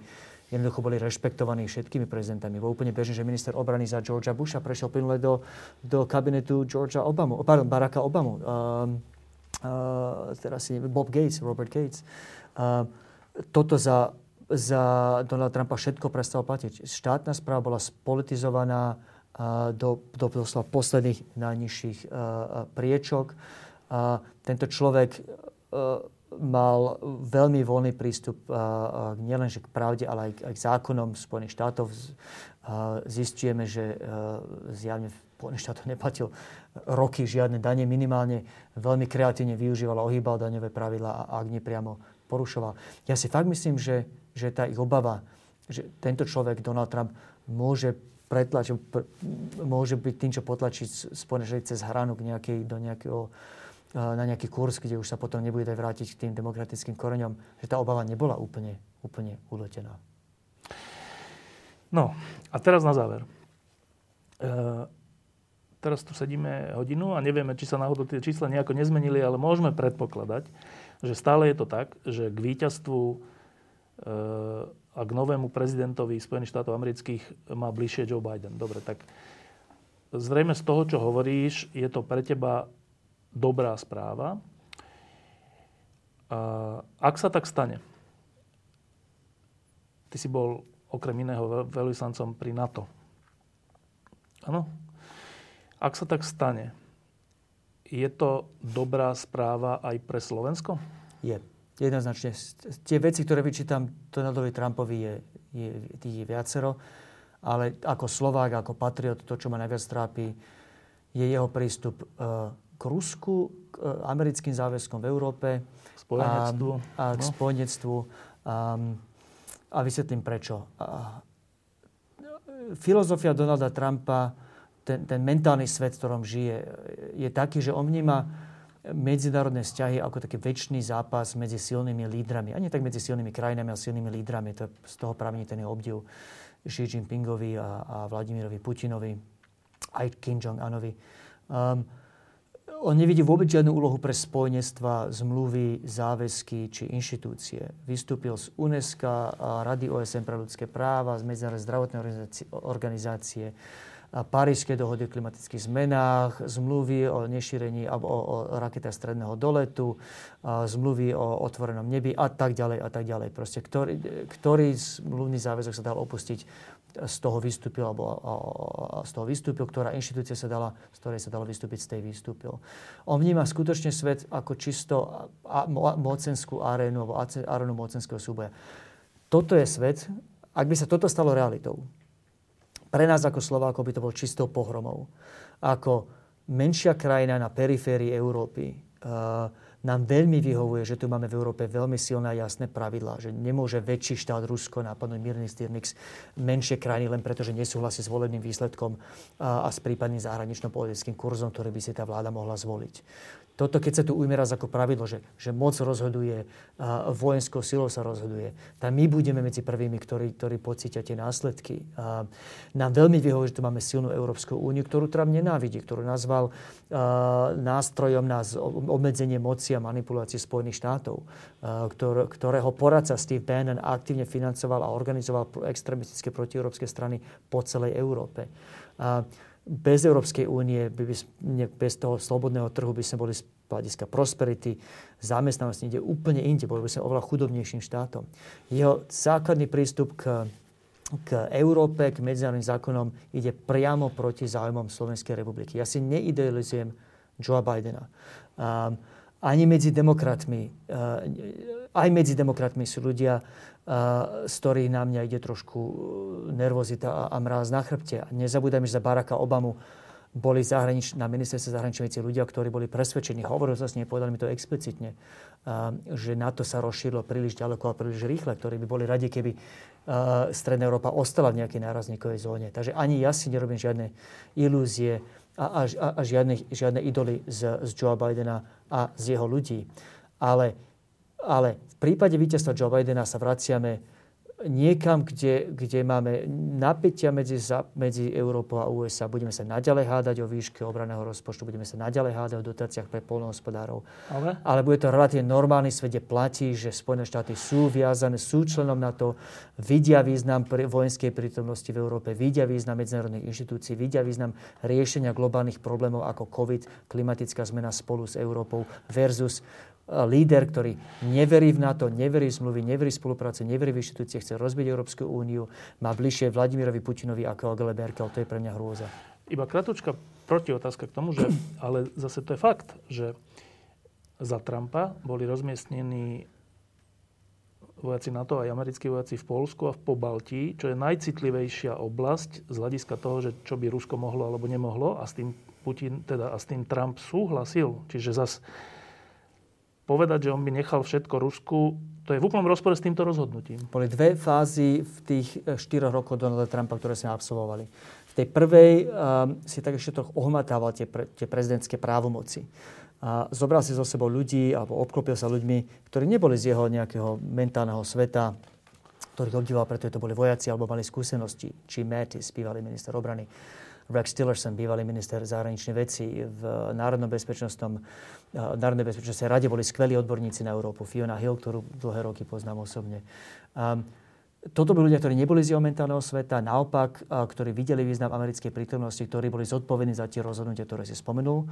jednoducho boli rešpektovaní všetkými prezidentami. Bolo úplne bežné, že minister obrany za Georgia Busha prešiel plynule do, do kabinetu Georgia Obamu, pardon, Baracka Obamu. Um, uh, teraz si Bob Gates, Robert Gates. Uh, toto za, za Donald Trumpa všetko prestalo platiť. Štátna správa bola spolitizovaná, do, do doslova posledných najnižších priečok. Tento človek mal veľmi voľný prístup nielenže k pravde, ale aj k, aj k zákonom Spojených štátov. Zistujeme, že zjavne v Spojených štátoch neplatil roky žiadne dane, minimálne veľmi kreatívne využíval a ohýbal daňové pravidla a ak nepriamo porušoval. Ja si fakt myslím, že, že tá ich obava, že tento človek, Donald Trump, môže pretlač, pr- môže byť tým, čo potlačí Spojené cez hranu k nejakej, do nejakého, na nejaký kurz, kde už sa potom nebude vrátiť k tým demokratickým koreňom, že tá obava nebola úplne, úplne uletená. No a teraz na záver. E, teraz tu sedíme hodinu a nevieme, či sa náhodou tie čísla nejako nezmenili, ale môžeme predpokladať, že stále je to tak, že k víťazstvu e, a k novému prezidentovi Spojených štátov amerických má bližšie Joe Biden. Dobre, tak zrejme z toho, čo hovoríš, je to pre teba dobrá správa. Ak sa tak stane, ty si bol okrem iného veľvyslancom pri NATO. Áno? Ak sa tak stane, je to dobrá správa aj pre Slovensko? Je jednoznačne. Tie veci, ktoré vyčítam Donaldovi Trumpovi, je, je, je viacero, ale ako Slovák, ako patriot, to, čo ma najviac trápi, je jeho prístup uh, k Rusku, k uh, americkým záväzkom v Európe spojenectvu. a, a k no. spojenectvu. Um, a vysvetlím prečo. Uh, filozofia Donalda Trumpa, ten, ten mentálny svet, v ktorom žije, je taký, že on vníma medzinárodné vzťahy ako taký väčší zápas medzi silnými lídrami. A nie tak medzi silnými krajinami, ale silnými lídrami. To z toho pramení ten obdiv Xi Jinpingovi a, a Vladimirovi Putinovi, aj Kim Jong-unovi. Um, on nevidí vôbec žiadnu úlohu pre spojenectva, zmluvy, záväzky či inštitúcie. Vystúpil z UNESCO, Rady OSN pre ľudské práva, z Medzinárodnej zdravotnej organizácie, organizácie Parížské dohody o klimatických zmenách, zmluvy o nešírení alebo o, o raketách stredného doletu, zmluvy o otvorenom nebi a tak ďalej a tak ďalej. Proste, ktorý, ktorý zmluvný záväzok sa dal opustiť, z toho vystúpil, alebo z toho vystúpil, ktorá inštitúcia sa dala, z ktorej sa dalo vystúpiť, z tej vystúpil. On vníma skutočne svet ako čisto mocenskú arénu, alebo arénu mocenského súboja. Toto je svet, ak by sa toto stalo realitou, pre nás ako Slovákov by to bol čistou pohromou. Ako menšia krajina na periférii Európy uh, nám veľmi vyhovuje, že tu máme v Európe veľmi silné a jasné pravidlá, že nemôže väčší štát Rusko napadnúť mírny styrnix menšie krajiny len preto, že nesúhlasí s volebným výsledkom a, a s prípadným zahranično-politickým kurzom, ktorý by si tá vláda mohla zvoliť toto, keď sa tu ujme raz ako pravidlo, že, že moc rozhoduje, a vojenskou silou sa rozhoduje, tak my budeme medzi prvými, ktorí, ktorí pocítia tie následky. A nám veľmi vyhovuje, že tu máme silnú Európsku úniu, ktorú Trump nenávidí, ktorú nazval a, nástrojom na obmedzenie moci a manipulácie Spojených štátov, a, ktor, ktorého poradca Steve Bannon aktívne financoval a organizoval extremistické protieurópske strany po celej Európe. A, bez Európskej únie, bez toho slobodného trhu by sme boli z hľadiska prosperity, zamestnanosti ide úplne inde, boli by sme oveľa chudobnejším štátom. Jeho základný prístup k, k Európe, k medzinárodným zákonom ide priamo proti záujmom Slovenskej republiky. Ja si neidealizujem Joea Bidena. Um, ani medzi demokratmi, uh, aj medzi demokratmi sú ľudia, z ktorých na mňa ide trošku uh, nervozita a, mráz na chrbte. Nezabúdajme, že za Baracka Obamu boli zahranič- na ministerstve zahraničných vecí ľudia, ktorí boli presvedčení, hovorili sa s nimi, povedali mi to explicitne, že NATO sa rozšírilo príliš ďaleko a príliš rýchle, ktorí by boli radi, keby Stredná Európa ostala v nejakej nárazníkovej zóne. Takže ani ja si nerobím žiadne ilúzie a, a, a žiadne, žiadne idoly z, z Joe Bidena a z jeho ľudí. Ale, ale v prípade víťazstva Joe Bidena sa vraciame niekam, kde, kde máme napätia medzi, medzi Európou a USA. Budeme sa naďalej hádať o výške obraného rozpočtu, budeme sa naďalej hádať o dotáciách pre polnohospodárov. Ale? Ale bude to relatívne normálny svet, kde platí, že Spojené štáty sú viazané, sú členom NATO, vidia význam vojenskej prítomnosti v Európe, vidia význam medzinárodných inštitúcií, vidia význam riešenia globálnych problémov ako COVID, klimatická zmena spolu s Európou versus líder, ktorý neverí v NATO, neverí v zmluvy, neverí v spolupráce, neverí v inštitúcie, chce rozbiť Európsku úniu, má bližšie Vladimirovi Putinovi ako Angele Merkel. To je pre mňa hrôza. Iba kratučka protiotázka k tomu, že, ale zase to je fakt, že za Trumpa boli rozmiestnení vojaci NATO aj americkí vojaci v Polsku a v Pobaltí, čo je najcitlivejšia oblasť z hľadiska toho, že čo by Rusko mohlo alebo nemohlo a s tým Putin, teda a s tým Trump súhlasil. Čiže zase povedať, že on by nechal všetko Rusku, to je v úplnom rozpore s týmto rozhodnutím. Boli dve fázy v tých e, štyroch rokoch Donalda Trumpa, ktoré sme absolvovali. V tej prvej um, si tak ešte trochu ohmatával tie, pre, tie prezidentské právomoci. A zobral si so sebou ľudí, alebo obklopil sa ľuďmi, ktorí neboli z jeho nejakého mentálneho sveta, ktorých obdivoval, pretože to boli vojaci alebo mali skúsenosti. Či Mattis, bývalý minister obrany Rex Tillerson, bývalý minister zahraničných vecí v Národnom bezpečnostnom eh, Národnej bezpečnostnej rade boli skvelí odborníci na Európu. Fiona Hill, ktorú dlhé roky poznám osobne. Um, toto boli ľudia, ktorí neboli z jeho mentálneho sveta, naopak, a, ktorí videli význam americkej prítomnosti, ktorí boli zodpovední za tie rozhodnutia, ktoré si spomenul.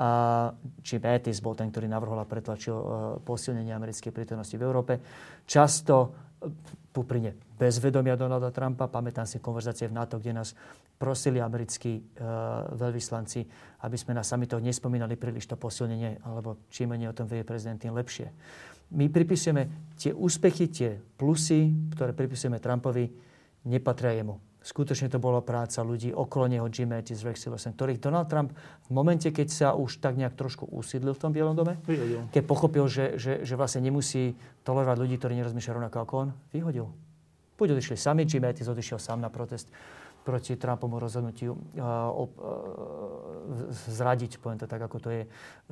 A, či Mattis bol ten, ktorý navrhol a pretlačil a, posilnenie americkej prítomnosti v Európe. Často Puprine bez vedomia Donalda Trumpa. Pamätám si konverzácie v NATO, kde nás prosili americkí uh, veľvyslanci, aby sme na samitoch nespomínali príliš to posilnenie, alebo čím menej o tom vie prezident, tým lepšie. My pripisujeme tie úspechy, tie plusy, ktoré pripisujeme Trumpovi, nepatria jemu. Skutočne to bola práca ľudí okolo neho, Jim Mattis, Rex Tillerson, ktorých Donald Trump v momente, keď sa už tak nejak trošku usídlil v tom Bielom dome, vyhodil. keď pochopil, že, že, že vlastne nemusí tolerovať ľudí, ktorí nerozmýšľajú rovnako ako on, vyhodil. Buď odišli sami, Jim Mattis odišiel sám na protest proti Trumpomu rozhodnutiu uh, uh, zradiť, poviem to tak, ako to je,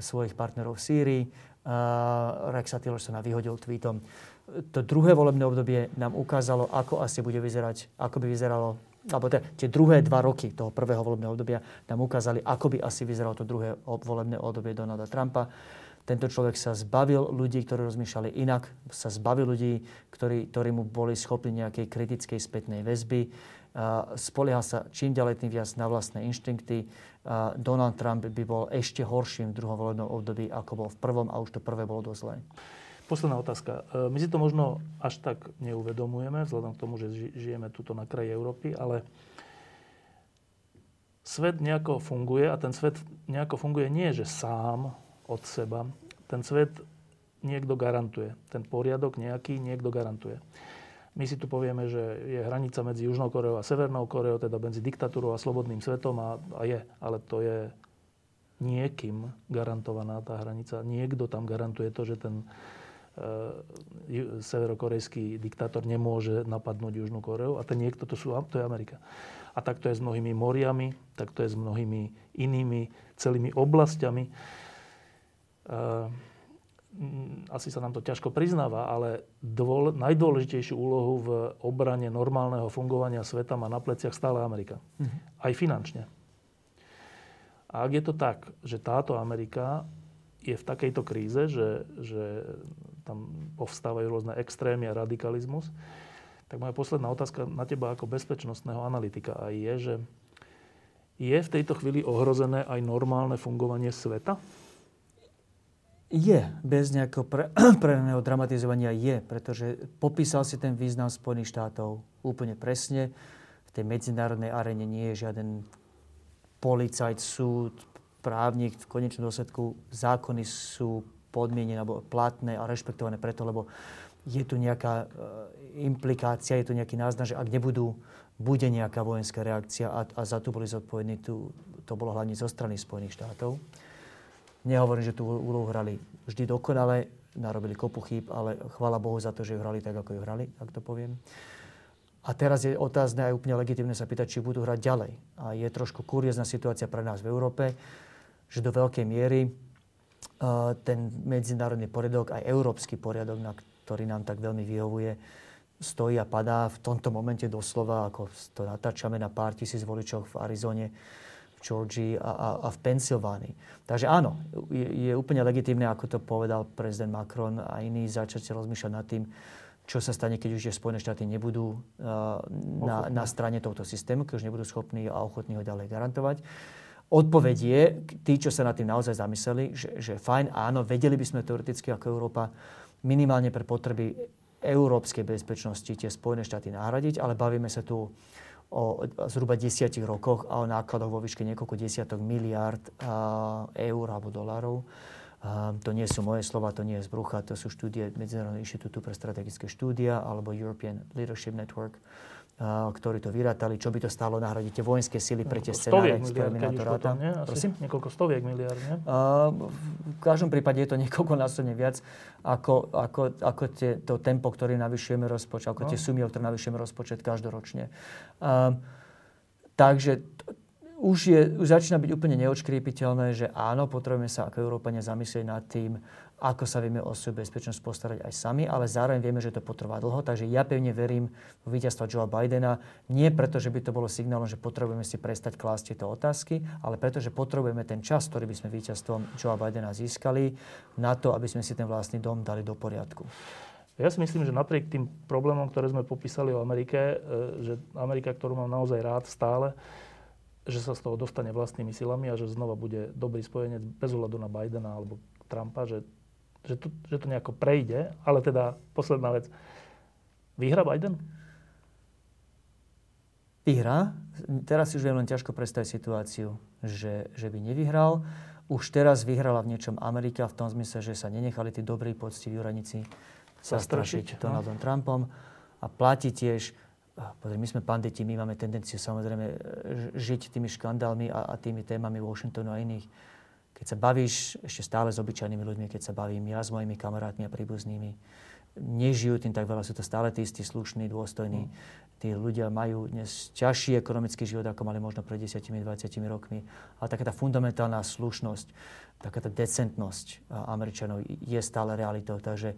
svojich partnerov v Sýrii. Uh, Rexa Tillersona vyhodil tweetom to druhé volebné obdobie nám ukázalo, ako asi bude vyzerať, ako by vyzeralo, alebo teda tie druhé dva roky toho prvého volebného obdobia nám ukázali, ako by asi vyzeralo to druhé volebné obdobie Donalda Trumpa. Tento človek sa zbavil ľudí, ktorí rozmýšľali inak, sa zbavil ľudí, ktorí, ktorí mu boli schopní nejakej kritickej spätnej väzby. Spoliehal sa čím ďalej tým viac na vlastné inštinkty. Donald Trump by bol ešte horším v druhom volebnom období, ako bol v prvom a už to prvé bolo dosť zlé. Posledná otázka. E, my si to možno až tak neuvedomujeme, vzhľadom k tomu, že žijeme tuto na kraji Európy, ale svet nejako funguje a ten svet nejako funguje nie, že sám od seba. Ten svet niekto garantuje. Ten poriadok nejaký niekto garantuje. My si tu povieme, že je hranica medzi Južnou Koreou a Severnou Koreou, teda medzi diktatúrou a slobodným svetom a, a je. Ale to je niekým garantovaná tá hranica. Niekto tam garantuje to, že ten severokorejský diktátor nemôže napadnúť Južnú Koreu a ten niekto, to, sú, to je Amerika. A tak to je s mnohými moriami, tak to je s mnohými inými celými oblastiami. E, asi sa nám to ťažko priznáva, ale dôle, najdôležitejšiu úlohu v obrane normálneho fungovania sveta má na pleciach stále Amerika. Mhm. Aj finančne. A ak je to tak, že táto Amerika je v takejto kríze, že, že tam povstávajú rôzne extrémy a radikalizmus. Tak moja posledná otázka na teba ako bezpečnostného analytika aj je, že je v tejto chvíli ohrozené aj normálne fungovanie sveta? Je, bez nejakého pre, dramatizovania je, pretože popísal si ten význam Spojených štátov úplne presne. V tej medzinárodnej arene nie je žiaden policajt, súd, právnik. V konečnom dôsledku zákony sú podmienené alebo platné a rešpektované preto, lebo je tu nejaká implikácia, je tu nejaký náznak, že ak nebudú, bude nejaká vojenská reakcia a, a za to boli zodpovední, tu, to bolo hlavne zo strany Spojených štátov. Nehovorím, že tú úlohu hrali vždy dokonale, narobili kopu chýb, ale chvála Bohu za to, že ju hrali tak, ako ju hrali, ak to poviem. A teraz je otázne aj úplne legitimné sa pýtať, či budú hrať ďalej. A je trošku kuriózna situácia pre nás v Európe, že do veľkej miery ten medzinárodný poriadok, aj európsky poriadok, na ktorý nám tak veľmi vyhovuje, stojí a padá v tomto momente doslova, ako to natáčame na pár tisíc voličov v Arizone, v Georgii a, a, a v Pensylvánii. Takže áno, je, je úplne legitimné, ako to povedal prezident Macron a iní, začať rozmýšľať nad tým, čo sa stane, keď už je Spojené štáty nebudú uh, na, na strane tohto systému, keď už nebudú schopní a ochotní ho ďalej garantovať. Odpoveď je, tí, čo sa nad tým naozaj zamysleli, že, že fajn, áno, vedeli by sme teoreticky ako Európa minimálne pre potreby európskej bezpečnosti tie Spojené štáty nahradiť, ale bavíme sa tu o zhruba desiatich rokoch a o nákladoch vo výške niekoľko desiatok miliard eur alebo dolárov. To nie sú moje slova, to nie je brucha, to sú štúdie Medzinárodného inštitútu pre strategické štúdia alebo European Leadership Network ktorí to vyrátali, čo by to stálo nahradiť tie vojenské sily pre tie scenáre, s ktorými na to ráta. Prosím? Niekoľko stoviek miliard, nie? Uh, v každom prípade je to niekoľko násobne viac ako, ako, ako tie, to tempo, ktoré navyšujeme rozpočet, ako no. tie sumy, ktoré navyšujeme rozpočet každoročne. Uh, takže už, je, už začína byť úplne neočkrípiteľné, že áno, potrebujeme sa ako Európania zamyslieť nad tým, ako sa vieme o svoju bezpečnosť postarať aj sami, ale zároveň vieme, že to potrvá dlho. Takže ja pevne verím v víťazstva Joea Bidena. Nie preto, že by to bolo signálom, že potrebujeme si prestať klásť tieto otázky, ale preto, že potrebujeme ten čas, ktorý by sme víťazstvom Joea Bidena získali, na to, aby sme si ten vlastný dom dali do poriadku. Ja si myslím, že napriek tým problémom, ktoré sme popísali o Amerike, e, že Amerika, ktorú mám naozaj rád stále, že sa z toho dostane vlastnými silami a že znova bude dobrý spojenec bez ohľadu na Bidena alebo Trumpa, že že to, že to nejako prejde, ale teda posledná vec. Vyhra Biden? Vyhra. Teraz si už viem len ťažko predstaviť situáciu, že, že by nevyhral. Už teraz vyhrala v niečom Amerika v tom zmysle, že sa nenechali tí dobrí, poctiví úradníci zastrašiť no. Donaldom Trumpom. A platí tiež, pozri, my sme panditi, my máme tendenciu samozrejme žiť tými škandálmi a, a tými témami Washingtonu a iných keď sa bavíš ešte stále s obyčajnými ľuďmi, keď sa bavím ja s mojimi kamarátmi a príbuznými, nežijú tým tak veľa, sú to stále tí istí slušní, dôstojní. Mm. Tí ľudia majú dnes ťažší ekonomický život, ako mali možno pred 10-20 rokmi. Ale taká tá fundamentálna slušnosť, taká tá decentnosť Američanov je stále realitou. Takže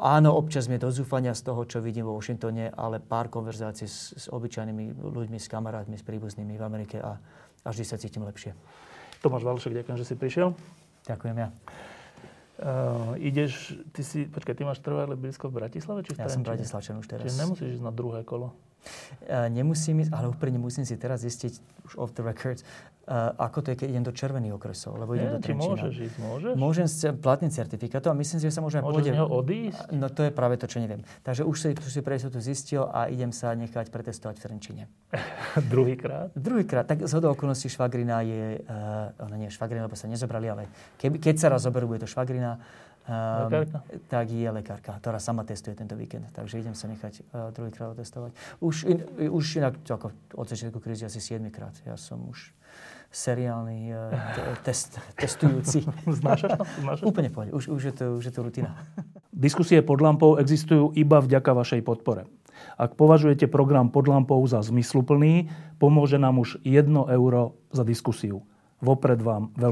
áno, občas mi do zúfania z toho, čo vidím vo Washingtone, ale pár konverzácií s, s obyčajnými ľuďmi, s kamarátmi, s príbuznými v Amerike a, a vždy sa cítim lepšie. Tomáš Valšek, ďakujem, že si prišiel. Ďakujem ja. Uh, ideš, ty si, počkaj, ty máš trvalé blízko v Bratislave či v Ja som Bratislavčan už teraz. Čiže nemusíš ísť na druhé kolo? Uh, nemusím ísť, ale úprimne musím si teraz zistiť, už off the records, Uh, ako to je, keď idem do červených okresov, lebo idem Nie, do Trenčína. môžeš ísť, môžeš? Môžem s platným certifikátom a myslím si, že sa môžem Môžeš z neho odísť? No to je práve to, čo neviem. Takže už si, už si pre to zistil a idem sa nechať pretestovať v Trenčine. Druhýkrát? Druhýkrát. Tak z hodou okolností švagrina je, uh, ona nie je švagrina, lebo sa nezobrali, ale keby, keď sa raz zoberú, bude to švagrina. Um, tak je lekárka, ktorá sama testuje tento víkend. Takže idem sa nechať uh, druhýkrát otestovať. Už, in, už inak, ako od začiatku krízy asi 7 krát. Ja som už seriálny uh, test, testujúci. Znášaš to? Znášaš Úplne pohode. Už, už, je to, už je to rutina. Diskusie pod lampou existujú iba vďaka vašej podpore. Ak považujete program pod lampou za zmysluplný, pomôže nám už 1 euro za diskusiu. Vopred vám veľmi